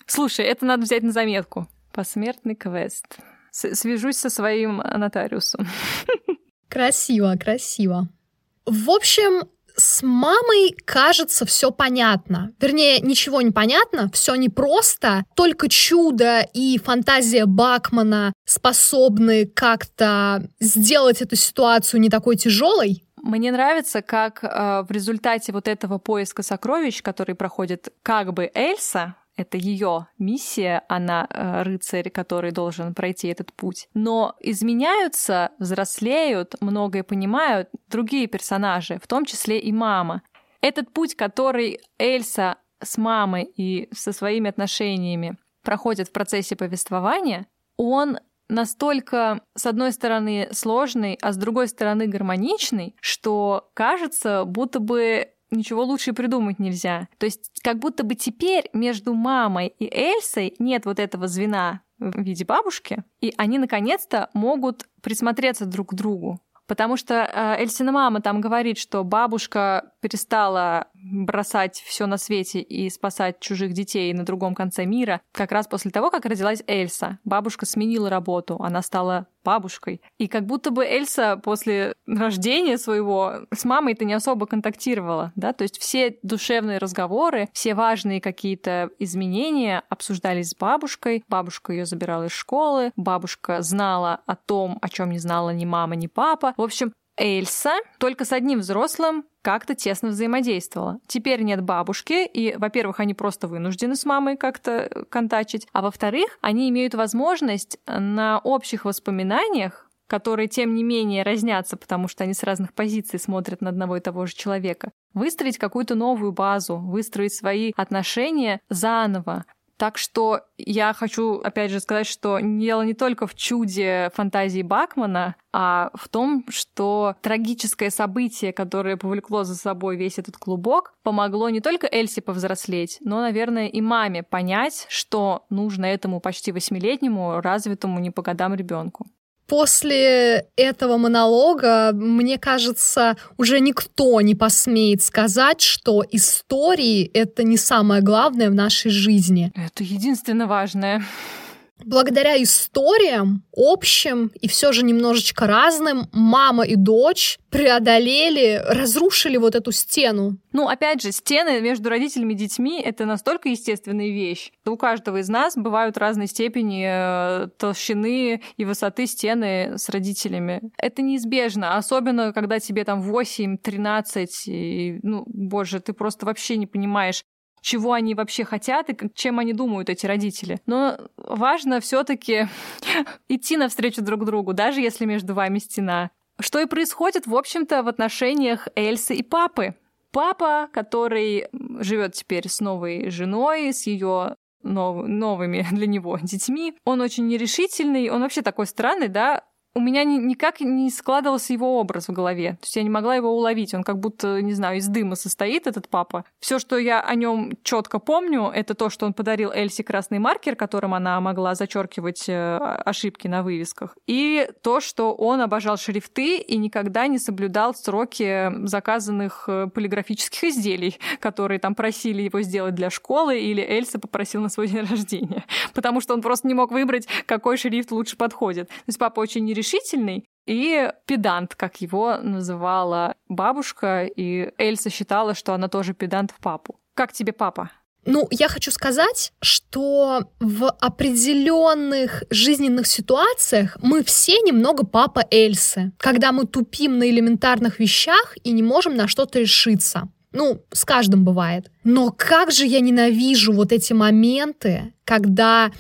Слушай, это надо взять на заметку. Посмертный квест свяжусь со своим нотариусом. Красиво, красиво. В общем, с мамой, кажется, все понятно. Вернее, ничего не понятно, все непросто, только чудо и фантазия Бакмана способны как-то сделать эту ситуацию не такой тяжелой. Мне нравится, как э, в результате вот этого поиска сокровищ, который проходит как бы Эльса, это ее миссия, она э, рыцарь, который должен пройти этот путь. Но изменяются, взрослеют, многое понимают другие персонажи, в том числе и мама. Этот путь, который Эльса с мамой и со своими отношениями проходит в процессе повествования, он настолько, с одной стороны, сложный, а с другой стороны, гармоничный, что кажется, будто бы ничего лучше придумать нельзя. То есть как будто бы теперь между мамой и Эльсой нет вот этого звена в виде бабушки, и они наконец-то могут присмотреться друг к другу. Потому что э, Эльсина мама там говорит, что бабушка перестала бросать все на свете и спасать чужих детей на другом конце мира как раз после того, как родилась Эльса. Бабушка сменила работу, она стала бабушкой. И как будто бы Эльса после рождения своего с мамой-то не особо контактировала, да, то есть все душевные разговоры, все важные какие-то изменения обсуждались с бабушкой, бабушка ее забирала из школы, бабушка знала о том, о чем не знала ни мама, ни папа. В общем, Эльса только с одним взрослым как-то тесно взаимодействовала. Теперь нет бабушки, и, во-первых, они просто вынуждены с мамой как-то контачить, а во-вторых, они имеют возможность на общих воспоминаниях которые, тем не менее, разнятся, потому что они с разных позиций смотрят на одного и того же человека, выстроить какую-то новую базу, выстроить свои отношения заново, так что я хочу, опять же, сказать, что дело не только в чуде фантазии Бакмана, а в том, что трагическое событие, которое повлекло за собой весь этот клубок, помогло не только Эльсе повзрослеть, но, наверное, и маме понять, что нужно этому почти восьмилетнему развитому не по годам ребенку. После этого монолога, мне кажется, уже никто не посмеет сказать, что истории — это не самое главное в нашей жизни. Это единственно важное благодаря историям, общим и все же немножечко разным, мама и дочь преодолели, разрушили вот эту стену. Ну, опять же, стены между родителями и детьми — это настолько естественная вещь. У каждого из нас бывают разной степени э, толщины и высоты стены с родителями. Это неизбежно, особенно когда тебе там 8, 13, и, ну, боже, ты просто вообще не понимаешь, чего они вообще хотят и чем они думают, эти родители. Но важно все таки идти навстречу друг другу, даже если между вами стена. Что и происходит, в общем-то, в отношениях Эльсы и папы. Папа, который живет теперь с новой женой, с ее нов- новыми для него детьми, он очень нерешительный, он вообще такой странный, да, у меня ни, никак не складывался его образ в голове. То есть я не могла его уловить. Он как будто, не знаю, из дыма состоит, этот папа. Все, что я о нем четко помню, это то, что он подарил Эльсе красный маркер, которым она могла зачеркивать э, ошибки на вывесках. И то, что он обожал шрифты и никогда не соблюдал сроки заказанных э, полиграфических изделий, которые там просили его сделать для школы, или Эльса попросил на свой день рождения. Потому что он просто не мог выбрать, какой шрифт лучше подходит. То есть папа очень нерешительный, и педант, как его называла бабушка, и Эльса считала, что она тоже педант в папу. Как тебе папа? Ну, я хочу сказать, что в определенных жизненных ситуациях мы все немного папа Эльсы, когда мы тупим на элементарных вещах и не можем на что-то решиться. Ну, с каждым бывает. Но как же я ненавижу вот эти моменты, когда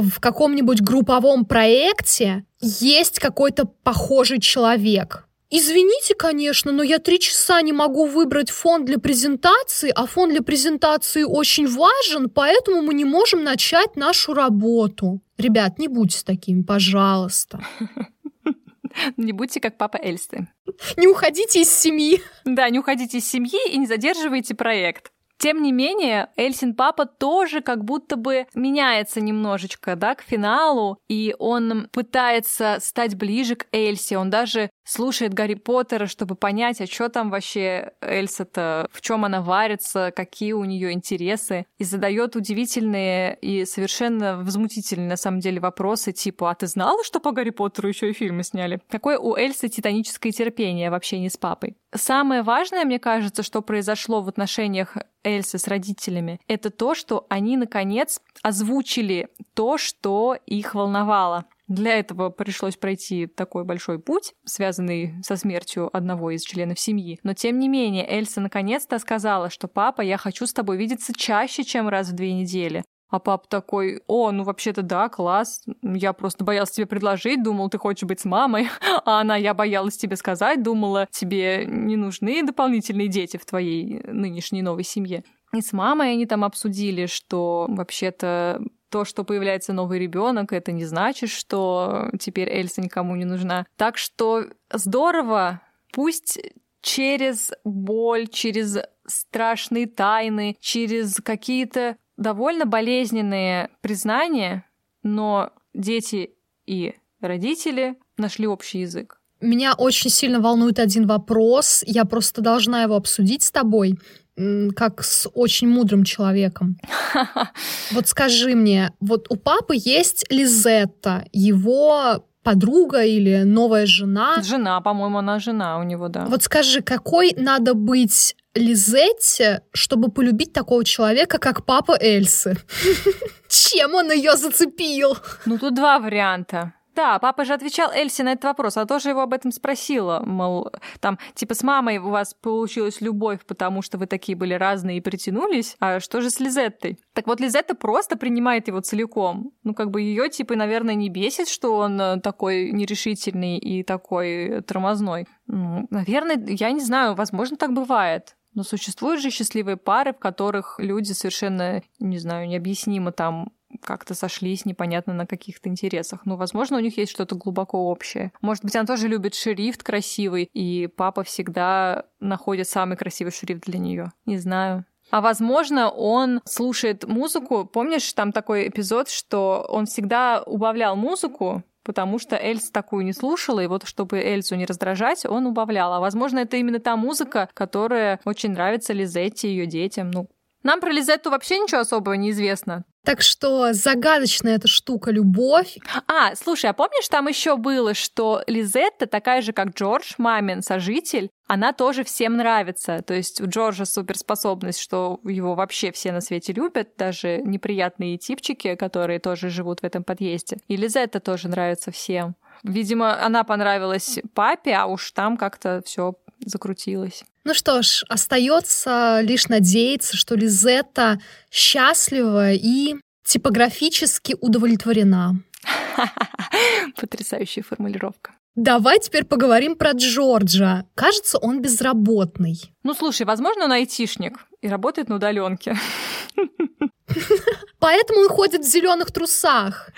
в каком-нибудь групповом проекте есть какой-то похожий человек. Извините, конечно, но я три часа не могу выбрать фон для презентации, а фон для презентации очень важен, поэтому мы не можем начать нашу работу. Ребят, не будьте такими, пожалуйста. Не будьте как папа Эльсты. Не уходите из семьи. Да, не уходите из семьи и не задерживайте проект. Тем не менее, Эльсин папа тоже как будто бы меняется немножечко, да, к финалу, и он пытается стать ближе к Эльсе, он даже слушает Гарри Поттера, чтобы понять, а что там вообще Эльса-то, в чем она варится, какие у нее интересы, и задает удивительные и совершенно возмутительные на самом деле вопросы, типа, а ты знала, что по Гарри Поттеру еще и фильмы сняли? Какое у Эльсы титаническое терпение в общении с папой? Самое важное, мне кажется, что произошло в отношениях Эльсы с родителями, это то, что они, наконец, озвучили то, что их волновало. Для этого пришлось пройти такой большой путь, связанный со смертью одного из членов семьи. Но тем не менее, Эльса наконец-то сказала, что «папа, я хочу с тобой видеться чаще, чем раз в две недели». А папа такой, о, ну вообще-то да, класс, я просто боялась тебе предложить, думал, ты хочешь быть с мамой, а она, я боялась тебе сказать, думала, тебе не нужны дополнительные дети в твоей нынешней новой семье. И с мамой они там обсудили, что вообще-то то, что появляется новый ребенок, это не значит, что теперь Эльса никому не нужна. Так что здорово, пусть через боль, через страшные тайны, через какие-то довольно болезненные признания, но дети и родители нашли общий язык. Меня очень сильно волнует один вопрос. Я просто должна его обсудить с тобой как с очень мудрым человеком. Вот скажи мне, вот у папы есть Лизетта, его подруга или новая жена. Жена, по-моему, она жена у него, да. Вот скажи, какой надо быть Лизетте, чтобы полюбить такого человека, как папа Эльсы? Чем он ее зацепил? Ну, тут два варианта. Да, папа же отвечал Эльсе на этот вопрос, а тоже его об этом спросила, мол, там, типа, с мамой у вас получилась любовь, потому что вы такие были разные и притянулись, а что же с Лизеттой? Так вот, Лизетта просто принимает его целиком. Ну, как бы ее, типа, наверное, не бесит, что он э, такой нерешительный и такой тормозной. Ну, наверное, я не знаю, возможно, так бывает. Но существуют же счастливые пары, в которых люди совершенно, не знаю, необъяснимо там как-то сошлись непонятно на каких-то интересах. Ну, возможно, у них есть что-то глубоко общее. Может быть, она тоже любит шрифт красивый, и папа всегда находит самый красивый шрифт для нее. Не знаю. А возможно, он слушает музыку. Помнишь, там такой эпизод, что он всегда убавлял музыку, потому что Эльс такую не слушала, и вот чтобы Эльзу не раздражать, он убавлял. А возможно, это именно та музыка, которая очень нравится Лизетте и ее детям. Ну, нам про Лизетту вообще ничего особого не известно. Так что загадочная эта штука любовь. А, слушай, а помнишь, там еще было, что Лизетта такая же, как Джордж, мамин сожитель, она тоже всем нравится. То есть у Джорджа суперспособность, что его вообще все на свете любят, даже неприятные типчики, которые тоже живут в этом подъезде. И Лизетта тоже нравится всем. Видимо, она понравилась папе, а уж там как-то все закрутилось. Ну что ж, остается лишь надеяться, что Лизетта счастлива и типографически удовлетворена. Потрясающая формулировка. Давай теперь поговорим про Джорджа. Кажется, он безработный. Ну, слушай, возможно, он айтишник и работает на удаленке. Поэтому он ходит в зеленых трусах.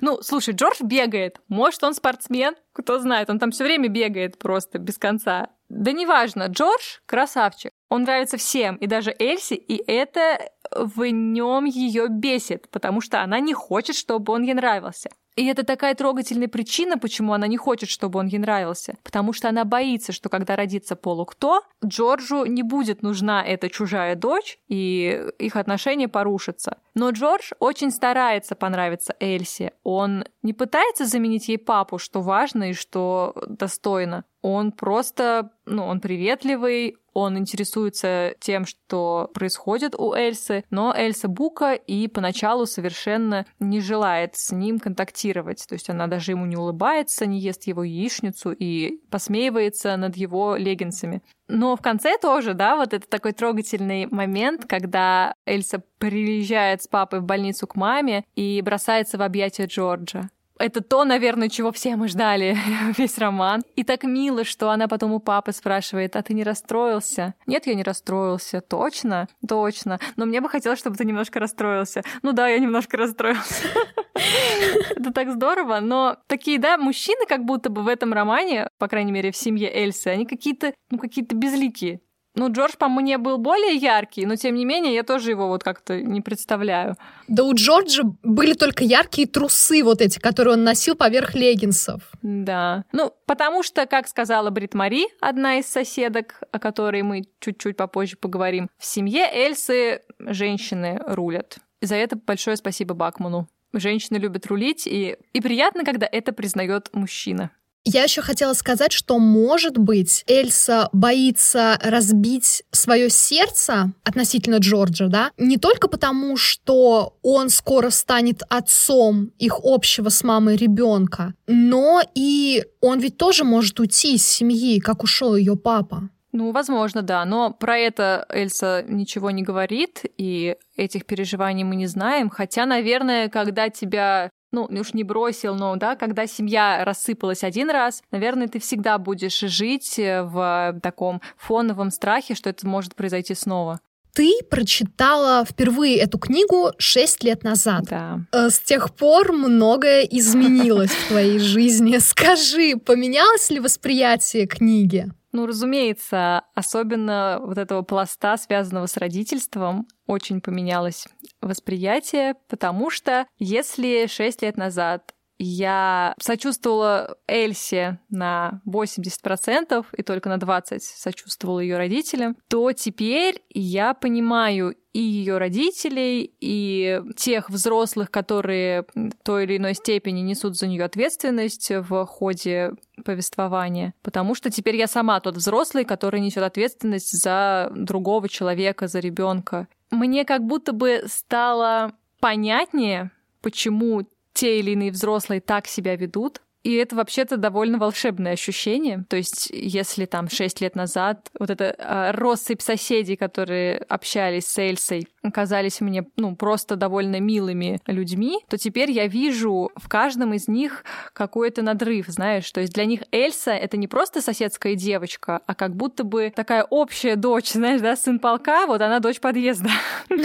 Ну, слушай, Джордж бегает. Может, он спортсмен? Кто знает, он там все время бегает просто без конца. Да неважно, Джордж красавчик. Он нравится всем, и даже Эльси, и это в нем ее бесит, потому что она не хочет, чтобы он ей нравился. И это такая трогательная причина, почему она не хочет, чтобы он ей нравился. Потому что она боится, что когда родится полукто, Джорджу не будет нужна эта чужая дочь, и их отношения порушатся. Но Джордж очень старается понравиться Эльсе. Он не пытается заменить ей папу, что важно и что достойно. Он просто, ну, он приветливый, он интересуется тем, что происходит у Эльсы, но Эльса Бука и поначалу совершенно не желает с ним контактировать. То есть она даже ему не улыбается, не ест его яичницу и посмеивается над его леггинсами. Но в конце тоже, да, вот это такой трогательный момент, когда Эльса приезжает с папой в больницу к маме и бросается в объятия Джорджа. Это то, наверное, чего все мы ждали весь роман. И так мило, что она потом у папы спрашивает, а ты не расстроился? Нет, я не расстроился. Точно? Точно. Но мне бы хотелось, чтобы ты немножко расстроился. Ну да, я немножко расстроился. Это так здорово. Но такие, да, мужчины как будто бы в этом романе, по крайней мере, в семье Эльсы, они какие-то, ну, какие-то безликие. Ну, Джордж по мне был более яркий, но тем не менее я тоже его вот как-то не представляю. Да у Джорджа были только яркие трусы вот эти, которые он носил поверх леггинсов. Да. Ну, потому что, как сказала Брит Мари, одна из соседок, о которой мы чуть-чуть попозже поговорим, в семье Эльсы женщины рулят. И за это большое спасибо Бакману. Женщины любят рулить, и, и приятно, когда это признает мужчина. Я еще хотела сказать, что, может быть, Эльса боится разбить свое сердце относительно Джорджа, да, не только потому, что он скоро станет отцом их общего с мамой ребенка, но и он ведь тоже может уйти из семьи, как ушел ее папа. Ну, возможно, да, но про это Эльса ничего не говорит, и этих переживаний мы не знаем. Хотя, наверное, когда тебя ну, уж не бросил, но, да, когда семья рассыпалась один раз, наверное, ты всегда будешь жить э, в таком фоновом страхе, что это может произойти снова. Ты прочитала впервые эту книгу 6 лет назад. Да. Э, с тех пор многое изменилось в твоей жизни. Скажи, поменялось ли восприятие книги? Ну, разумеется, особенно вот этого пласта, связанного с родительством, очень поменялось восприятие, потому что если шесть лет назад я сочувствовала Эльсе на 80% и только на 20% сочувствовала ее родителям, то теперь я понимаю и ее родителей, и тех взрослых, которые в той или иной степени несут за нее ответственность в ходе повествования. Потому что теперь я сама тот взрослый, который несет ответственность за другого человека, за ребенка. Мне как будто бы стало понятнее, почему те или иные взрослые так себя ведут, и это вообще-то довольно волшебное ощущение. То есть, если там шесть лет назад вот эта э, россыпь соседей, которые общались с Эльсой, оказались мне ну, просто довольно милыми людьми, то теперь я вижу в каждом из них какой-то надрыв, знаешь. То есть для них Эльса — это не просто соседская девочка, а как будто бы такая общая дочь, знаешь, да, сын полка, вот она дочь подъезда.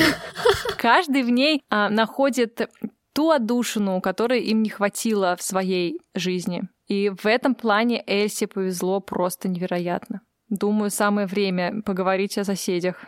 Каждый в ней а, находит ту отдушину, которой им не хватило в своей жизни. И в этом плане Эльсе повезло просто невероятно. Думаю, самое время поговорить о соседях.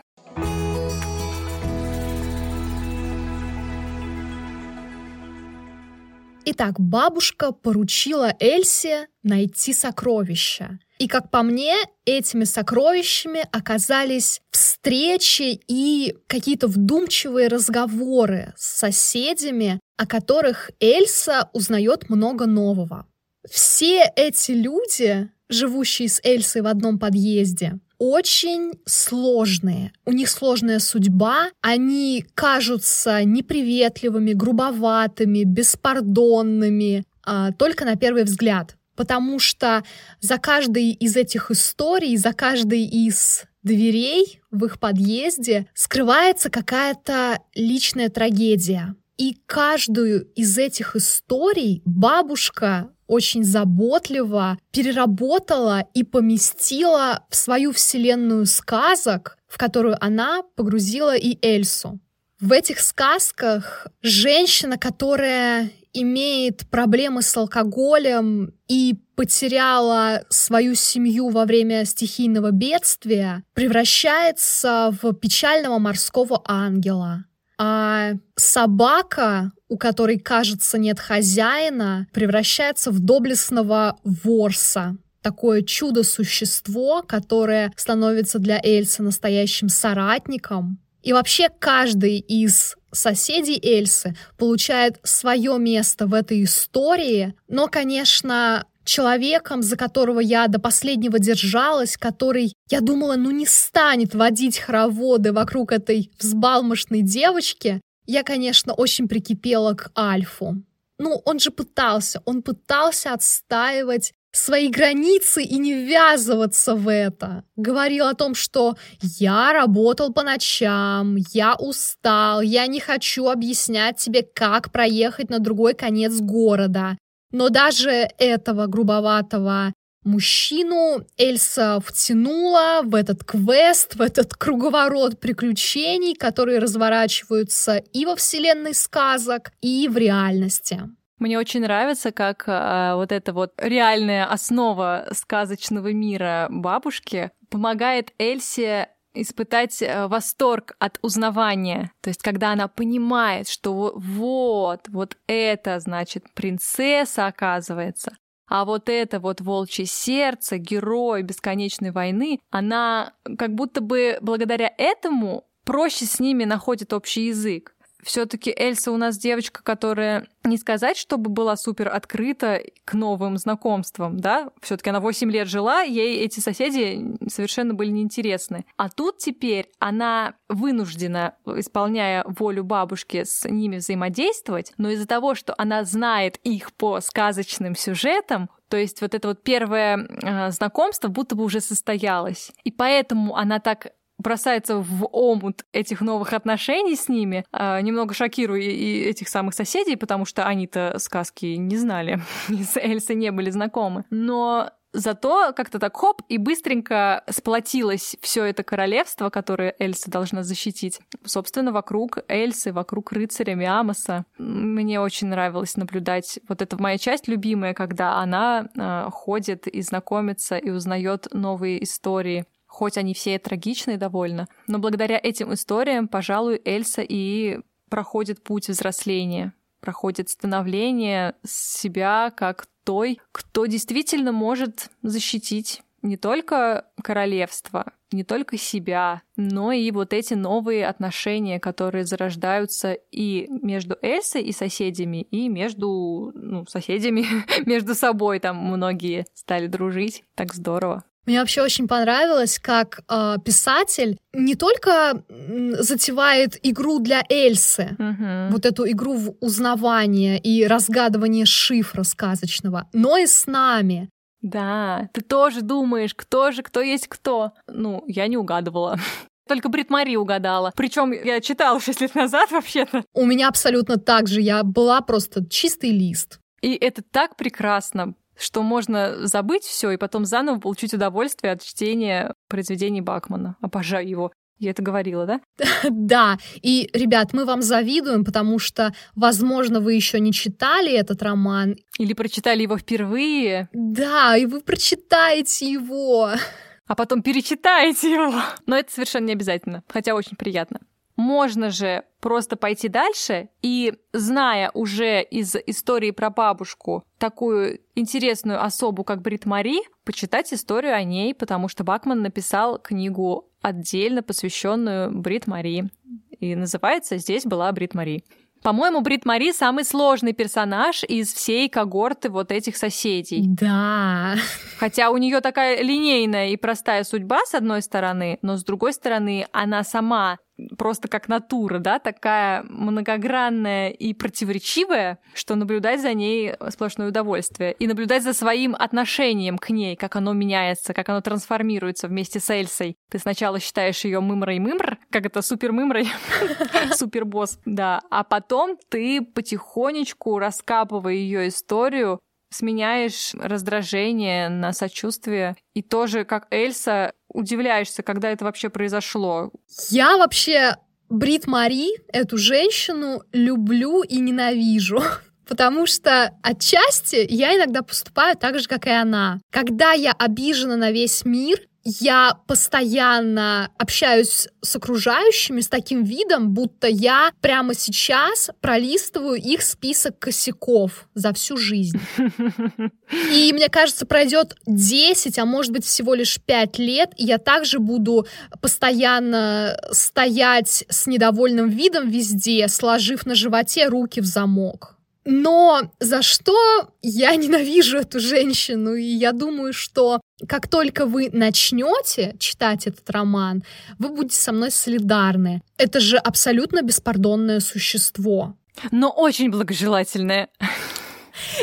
Итак, бабушка поручила Эльсе найти сокровища. И, как по мне, этими сокровищами оказались встречи и какие-то вдумчивые разговоры с соседями, о которых Эльса узнает много нового. Все эти люди, живущие с Эльсой в одном подъезде, очень сложные. У них сложная судьба. Они кажутся неприветливыми, грубоватыми, беспардонными, а, только на первый взгляд. Потому что за каждой из этих историй, за каждой из дверей в их подъезде скрывается какая-то личная трагедия. И каждую из этих историй бабушка очень заботливо переработала и поместила в свою вселенную сказок, в которую она погрузила и Эльсу. В этих сказках женщина, которая имеет проблемы с алкоголем и потеряла свою семью во время стихийного бедствия, превращается в печального морского ангела. А собака, у которой, кажется, нет хозяина, превращается в доблестного ворса, такое чудо-существо, которое становится для Эльсы настоящим соратником. И вообще каждый из соседей Эльсы получает свое место в этой истории, но, конечно, человеком, за которого я до последнего держалась, который, я думала, ну не станет водить хороводы вокруг этой взбалмошной девочки, я, конечно, очень прикипела к Альфу. Ну, он же пытался, он пытался отстаивать свои границы и не ввязываться в это. Говорил о том, что я работал по ночам, я устал, я не хочу объяснять тебе, как проехать на другой конец города. Но даже этого грубоватого мужчину Эльса втянула в этот квест, в этот круговорот приключений, которые разворачиваются и во вселенной сказок, и в реальности. Мне очень нравится, как э, вот эта вот реальная основа сказочного мира бабушки помогает Эльсе испытать э, восторг от узнавания. То есть, когда она понимает, что вот, вот это, значит, принцесса оказывается, а вот это вот волчье сердце, герой бесконечной войны, она как будто бы благодаря этому проще с ними находит общий язык все-таки Эльса у нас девочка, которая не сказать, чтобы была супер открыта к новым знакомствам, да? Все-таки она 8 лет жила, ей эти соседи совершенно были неинтересны. А тут теперь она вынуждена, исполняя волю бабушки, с ними взаимодействовать, но из-за того, что она знает их по сказочным сюжетам, то есть вот это вот первое э, знакомство будто бы уже состоялось. И поэтому она так бросается в омут этих новых отношений с ними, э, немного шокируя и этих самых соседей, потому что они-то сказки не знали, с Эльсой не были знакомы. Но Зато как-то так хоп, и быстренько сплотилось все это королевство, которое Эльса должна защитить. Собственно, вокруг Эльсы, вокруг рыцаря Миамоса. Мне очень нравилось наблюдать. Вот это моя часть любимая, когда она э, ходит и знакомится и узнает новые истории хоть они все трагичные довольно, но благодаря этим историям, пожалуй, Эльса и проходит путь взросления, проходит становление себя как той, кто действительно может защитить не только королевство, не только себя, но и вот эти новые отношения, которые зарождаются и между Эльсой и соседями, и между ну, соседями, между собой там многие стали дружить. Так здорово. Мне вообще очень понравилось, как э, писатель не только затевает игру для Эльсы, uh-huh. вот эту игру в узнавание и разгадывание шифра сказочного, но и с нами. Да, ты тоже думаешь, кто же, кто есть кто. Ну, я не угадывала. Только Брит Мари угадала. Причем я читала 6 лет назад вообще-то. У меня абсолютно так же. Я была просто чистый лист. И это так прекрасно что можно забыть все и потом заново получить удовольствие от чтения произведений Бакмана. Обожаю его. Я это говорила, да? Да. И, ребят, мы вам завидуем, потому что, возможно, вы еще не читали этот роман. Или прочитали его впервые. Да, и вы прочитаете его. А потом перечитаете его. Но это совершенно не обязательно, хотя очень приятно. Можно же просто пойти дальше и, зная уже из истории про бабушку такую интересную особу, как Брит Мари, почитать историю о ней, потому что Бакман написал книгу отдельно посвященную Брит Мари. И называется «Здесь была Брит Мари». По-моему, Брит Мари самый сложный персонаж из всей когорты вот этих соседей. Да. Хотя у нее такая линейная и простая судьба, с одной стороны, но с другой стороны, она сама просто как натура, да, такая многогранная и противоречивая, что наблюдать за ней сплошное удовольствие. И наблюдать за своим отношением к ней, как оно меняется, как оно трансформируется вместе с Эльсой. Ты сначала считаешь ее мымрой-мымр, как это супер-мымрой, супер-босс, да, а потом ты потихонечку, раскапывая ее историю, сменяешь раздражение на сочувствие. И тоже, как Эльса, удивляешься, когда это вообще произошло. Я вообще Брит Мари, эту женщину, люблю и ненавижу. Потому что отчасти я иногда поступаю так же, как и она. Когда я обижена на весь мир, я постоянно общаюсь с окружающими с таким видом, будто я прямо сейчас пролистываю их список косяков за всю жизнь. И мне кажется, пройдет 10, а может быть всего лишь 5 лет, и я также буду постоянно стоять с недовольным видом везде, сложив на животе руки в замок. Но за что я ненавижу эту женщину? И я думаю, что как только вы начнете читать этот роман, вы будете со мной солидарны. Это же абсолютно беспардонное существо. Но очень благожелательное.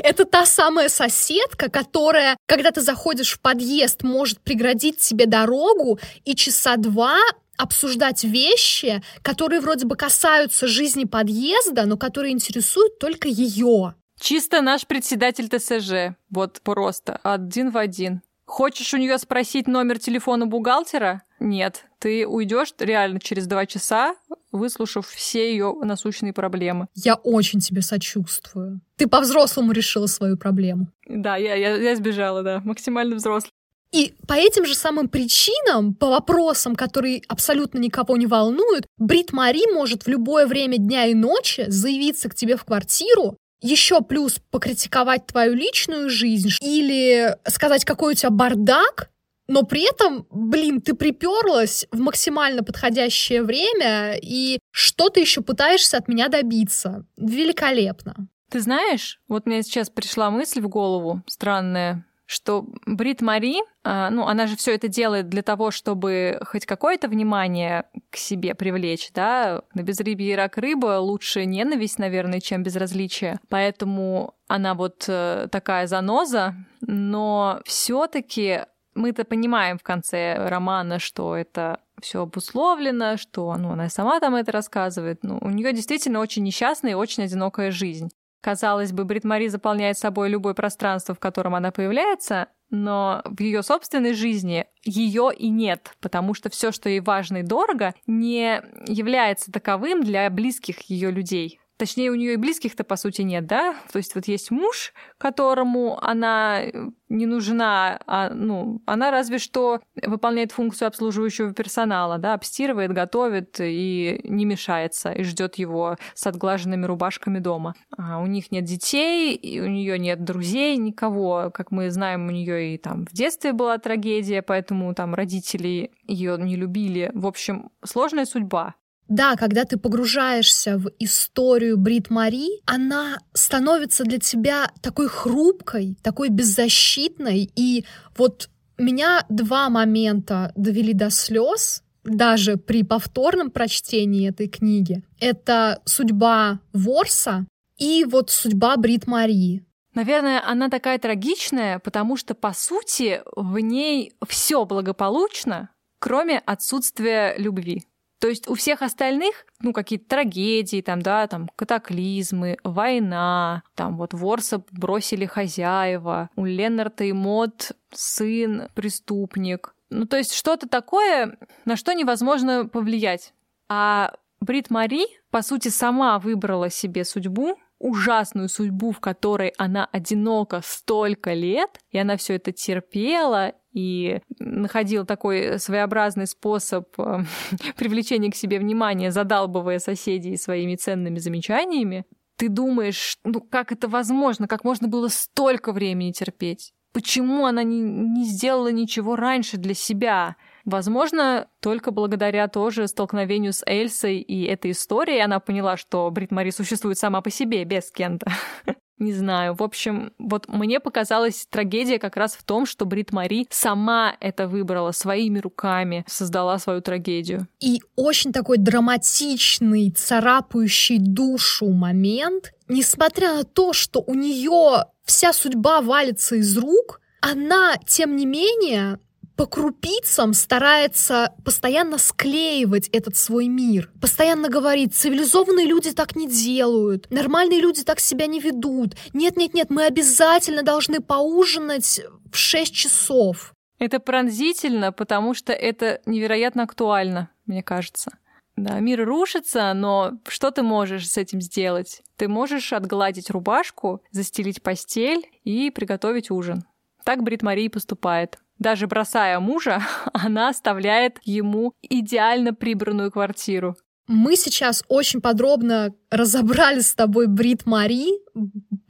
Это та самая соседка, которая, когда ты заходишь в подъезд, может преградить тебе дорогу и часа два обсуждать вещи, которые вроде бы касаются жизни подъезда, но которые интересуют только ее. Чисто наш председатель ТСЖ. Вот просто. Один в один. Хочешь у нее спросить номер телефона бухгалтера? Нет. Ты уйдешь реально через два часа, выслушав все ее насущные проблемы. Я очень тебе сочувствую. Ты по-взрослому решила свою проблему. Да, я, я, я сбежала, да, максимально взрослый. И по этим же самым причинам, по вопросам, которые абсолютно никого не волнуют, Брит Мари может в любое время дня и ночи заявиться к тебе в квартиру, еще плюс покритиковать твою личную жизнь или сказать, какой у тебя бардак, но при этом, блин, ты приперлась в максимально подходящее время, и что ты еще пытаешься от меня добиться? Великолепно. Ты знаешь, вот мне сейчас пришла мысль в голову странная что Брит Мари, а, ну, она же все это делает для того, чтобы хоть какое-то внимание к себе привлечь, да, на безрыбье и рак рыба лучше ненависть, наверное, чем безразличие. Поэтому она вот э, такая заноза, но все-таки мы-то понимаем в конце романа, что это все обусловлено, что ну, она сама там это рассказывает. Ну, у нее действительно очень несчастная и очень одинокая жизнь. Казалось бы, Брит Мари заполняет собой любое пространство, в котором она появляется, но в ее собственной жизни ее и нет, потому что все, что ей важно и дорого, не является таковым для близких ее людей. Точнее, у нее и близких-то, по сути, нет, да? То есть вот есть муж, которому она э, не нужна, а, ну, она разве что выполняет функцию обслуживающего персонала, да, обстирывает, готовит и не мешается, и ждет его с отглаженными рубашками дома. А у них нет детей, у нее нет друзей, никого. Как мы знаем, у нее и там в детстве была трагедия, поэтому там родители ее не любили. В общем, сложная судьба. Да, когда ты погружаешься в историю Брит Мари, она становится для тебя такой хрупкой, такой беззащитной. И вот меня два момента довели до слез, даже при повторном прочтении этой книги. Это судьба Ворса и вот судьба Брит Мари. Наверное, она такая трагичная, потому что, по сути, в ней все благополучно, кроме отсутствия любви. То есть у всех остальных, ну, какие-то трагедии, там, да, там, катаклизмы, война, там, вот Ворса бросили хозяева, у Леннарта и Мод сын преступник. Ну, то есть что-то такое, на что невозможно повлиять. А Брит Мари, по сути, сама выбрала себе судьбу, ужасную судьбу, в которой она одинока столько лет, и она все это терпела и находила такой своеобразный способ э, привлечения к себе внимания, задалбывая соседей своими ценными замечаниями, ты думаешь, ну как это возможно, как можно было столько времени терпеть? Почему она не, не сделала ничего раньше для себя? Возможно, только благодаря тоже столкновению с Эльсой и этой историей она поняла, что Брит Мари существует сама по себе, без Кента. Не знаю. В общем, вот мне показалась трагедия как раз в том, что Брит Мари сама это выбрала своими руками, создала свою трагедию. И очень такой драматичный, царапающий душу момент. Несмотря на то, что у нее вся судьба валится из рук, она, тем не менее, по крупицам старается постоянно склеивать этот свой мир. Постоянно говорит, цивилизованные люди так не делают, нормальные люди так себя не ведут. Нет-нет-нет, мы обязательно должны поужинать в 6 часов. Это пронзительно, потому что это невероятно актуально, мне кажется. Да, мир рушится, но что ты можешь с этим сделать? Ты можешь отгладить рубашку, застелить постель и приготовить ужин. Так Брит Мария поступает. Даже бросая мужа, она оставляет ему идеально прибранную квартиру. Мы сейчас очень подробно разобрали с тобой Брит Мари,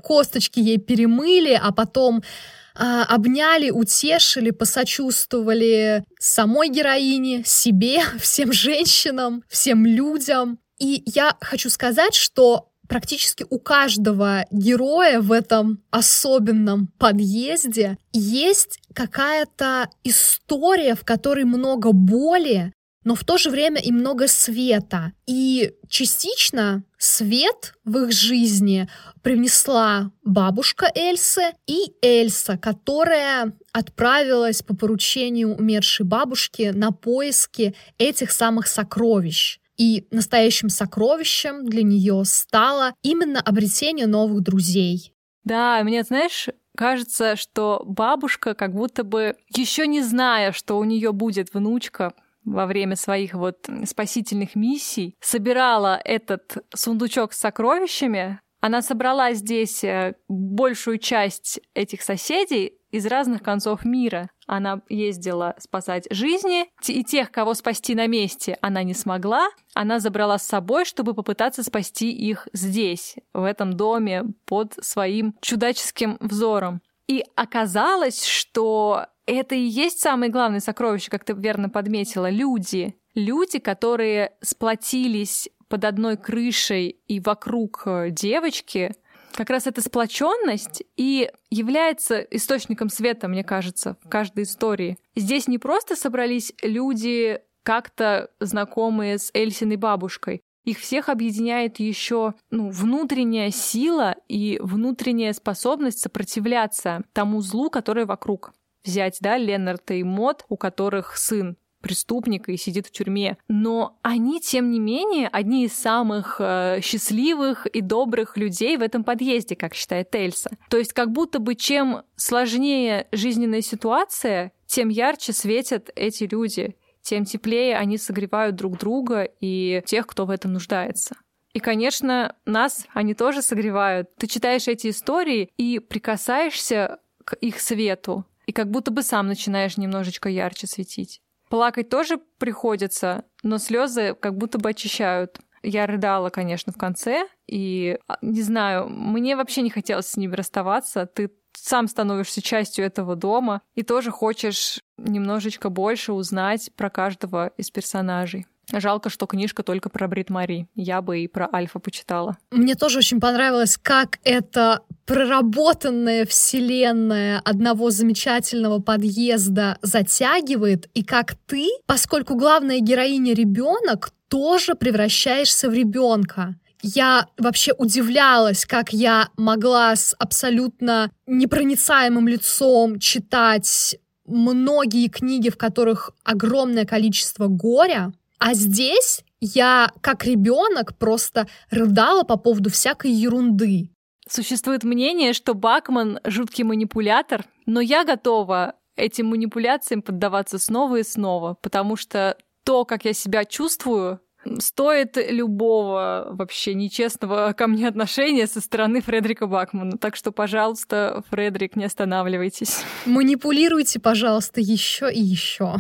косточки ей перемыли, а потом а, обняли, утешили, посочувствовали самой героине, себе, всем женщинам, всем людям. И я хочу сказать, что практически у каждого героя в этом особенном подъезде есть какая-то история, в которой много боли, но в то же время и много света. И частично свет в их жизни привнесла бабушка Эльсы и Эльса, которая отправилась по поручению умершей бабушки на поиски этих самых сокровищ. И настоящим сокровищем для нее стало именно обретение новых друзей. Да, мне, знаешь, кажется, что бабушка как будто бы еще не зная, что у нее будет внучка, во время своих вот спасительных миссий собирала этот сундучок с сокровищами. Она собрала здесь э, большую часть этих соседей из разных концов мира. Она ездила спасать жизни, и тех, кого спасти на месте, она не смогла. Она забрала с собой, чтобы попытаться спасти их здесь, в этом доме, под своим чудаческим взором. И оказалось, что это и есть самое главное сокровище, как ты верно подметила, люди. Люди, которые сплотились под одной крышей и вокруг э, девочки, как раз эта сплоченность и является источником света, мне кажется, в каждой истории. Здесь не просто собрались люди, как-то знакомые с Эльсиной бабушкой. Их всех объединяет еще ну, внутренняя сила и внутренняя способность сопротивляться тому злу, которое вокруг взять, да, Ленарта и Мод, у которых сын преступник и сидит в тюрьме. Но они, тем не менее, одни из самых э, счастливых и добрых людей в этом подъезде, как считает Эльса. То есть как будто бы чем сложнее жизненная ситуация, тем ярче светят эти люди, тем теплее они согревают друг друга и тех, кто в этом нуждается. И, конечно, нас они тоже согревают. Ты читаешь эти истории и прикасаешься к их свету, и как будто бы сам начинаешь немножечко ярче светить. Плакать тоже приходится, но слезы как будто бы очищают. Я рыдала, конечно, в конце, и а, не знаю, мне вообще не хотелось с ними расставаться. Ты сам становишься частью этого дома и тоже хочешь немножечко больше узнать про каждого из персонажей. Жалко, что книжка только про Брит Мари. Я бы и про Альфа почитала. Мне тоже очень понравилось, как это проработанная вселенная одного замечательного подъезда затягивает, и как ты, поскольку главная героиня ребенок, тоже превращаешься в ребенка. Я вообще удивлялась, как я могла с абсолютно непроницаемым лицом читать многие книги, в которых огромное количество горя, а здесь я, как ребенок, просто рыдала по поводу всякой ерунды. Существует мнение, что Бакман — жуткий манипулятор, но я готова этим манипуляциям поддаваться снова и снова, потому что то, как я себя чувствую, стоит любого вообще нечестного ко мне отношения со стороны Фредерика Бакмана. Так что, пожалуйста, Фредерик, не останавливайтесь. Манипулируйте, пожалуйста, еще и еще.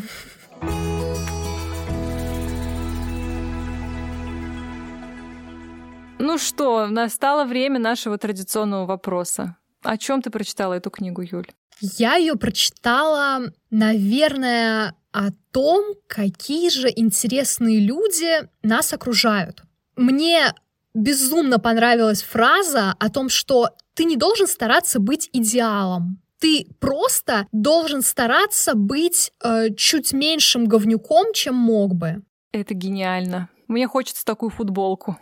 Ну что, настало время нашего традиционного вопроса. О чем ты прочитала эту книгу, Юль? Я ее прочитала, наверное, о том, какие же интересные люди нас окружают. Мне безумно понравилась фраза о том, что ты не должен стараться быть идеалом. Ты просто должен стараться быть э, чуть меньшим говнюком, чем мог бы. Это гениально. Мне хочется такую футболку.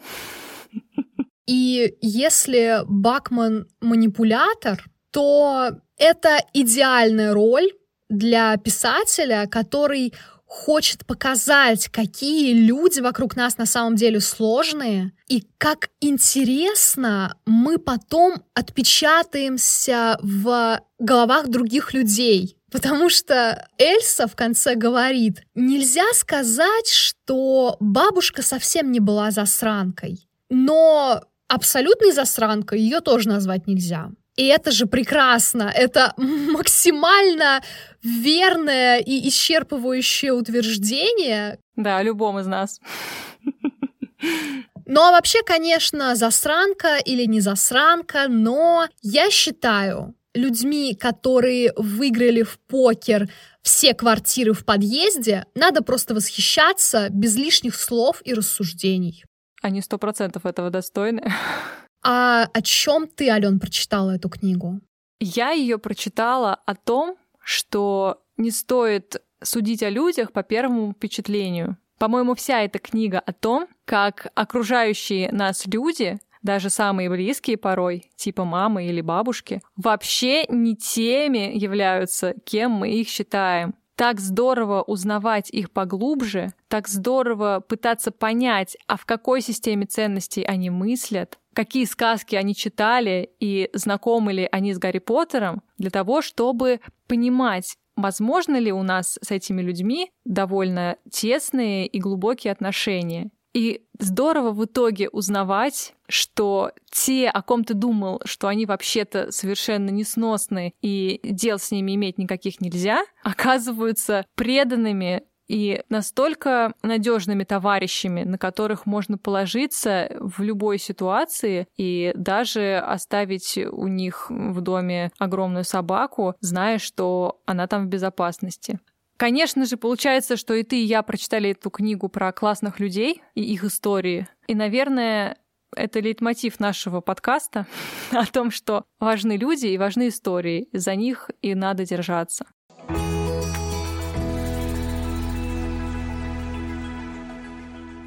И если Бакман манипулятор, то это идеальная роль для писателя, который хочет показать, какие люди вокруг нас на самом деле сложные, и как интересно мы потом отпечатаемся в головах других людей. Потому что Эльса в конце говорит, нельзя сказать, что бабушка совсем не была засранкой, но абсолютной засранкой ее тоже назвать нельзя. И это же прекрасно, это максимально верное и исчерпывающее утверждение. Да, любом из нас. Ну а вообще, конечно, засранка или не засранка, но я считаю, людьми, которые выиграли в покер все квартиры в подъезде, надо просто восхищаться без лишних слов и рассуждений. Они сто процентов этого достойны. А о чем ты, Ален, прочитала эту книгу? Я ее прочитала о том, что не стоит судить о людях по первому впечатлению. По-моему, вся эта книга о том, как окружающие нас люди даже самые близкие порой, типа мамы или бабушки, вообще не теми являются, кем мы их считаем. Так здорово узнавать их поглубже, так здорово пытаться понять, а в какой системе ценностей они мыслят, какие сказки они читали и знакомы ли они с Гарри Поттером, для того, чтобы понимать, возможно ли у нас с этими людьми довольно тесные и глубокие отношения, и здорово в итоге узнавать, что те, о ком ты думал, что они вообще-то совершенно несносны и дел с ними иметь никаких нельзя, оказываются преданными и настолько надежными товарищами, на которых можно положиться в любой ситуации и даже оставить у них в доме огромную собаку, зная, что она там в безопасности. Конечно же, получается, что и ты, и я прочитали эту книгу про классных людей и их истории. И, наверное, это лейтмотив нашего подкаста о том, что важны люди и важны истории, за них и надо держаться.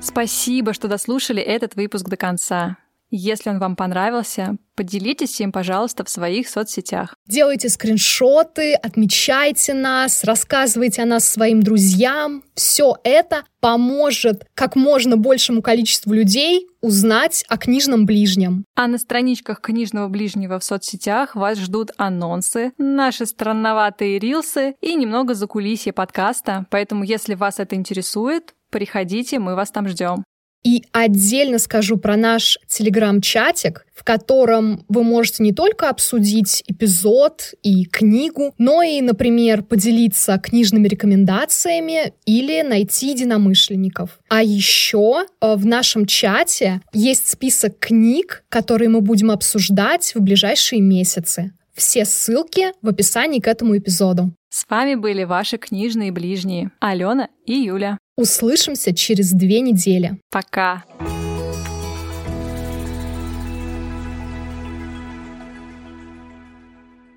Спасибо, что дослушали этот выпуск до конца. Если он вам понравился, поделитесь им, пожалуйста, в своих соцсетях. Делайте скриншоты, отмечайте нас, рассказывайте о нас своим друзьям. Все это поможет как можно большему количеству людей узнать о книжном ближнем. А на страничках книжного ближнего в соцсетях вас ждут анонсы, наши странноватые рилсы и немного закулисья подкаста. Поэтому, если вас это интересует, приходите, мы вас там ждем. И отдельно скажу про наш телеграм-чатик, в котором вы можете не только обсудить эпизод и книгу, но и, например, поделиться книжными рекомендациями или найти единомышленников. А еще э, в нашем чате есть список книг, которые мы будем обсуждать в ближайшие месяцы. Все ссылки в описании к этому эпизоду. С вами были ваши книжные ближние Алена и Юля. Услышимся через две недели. Пока.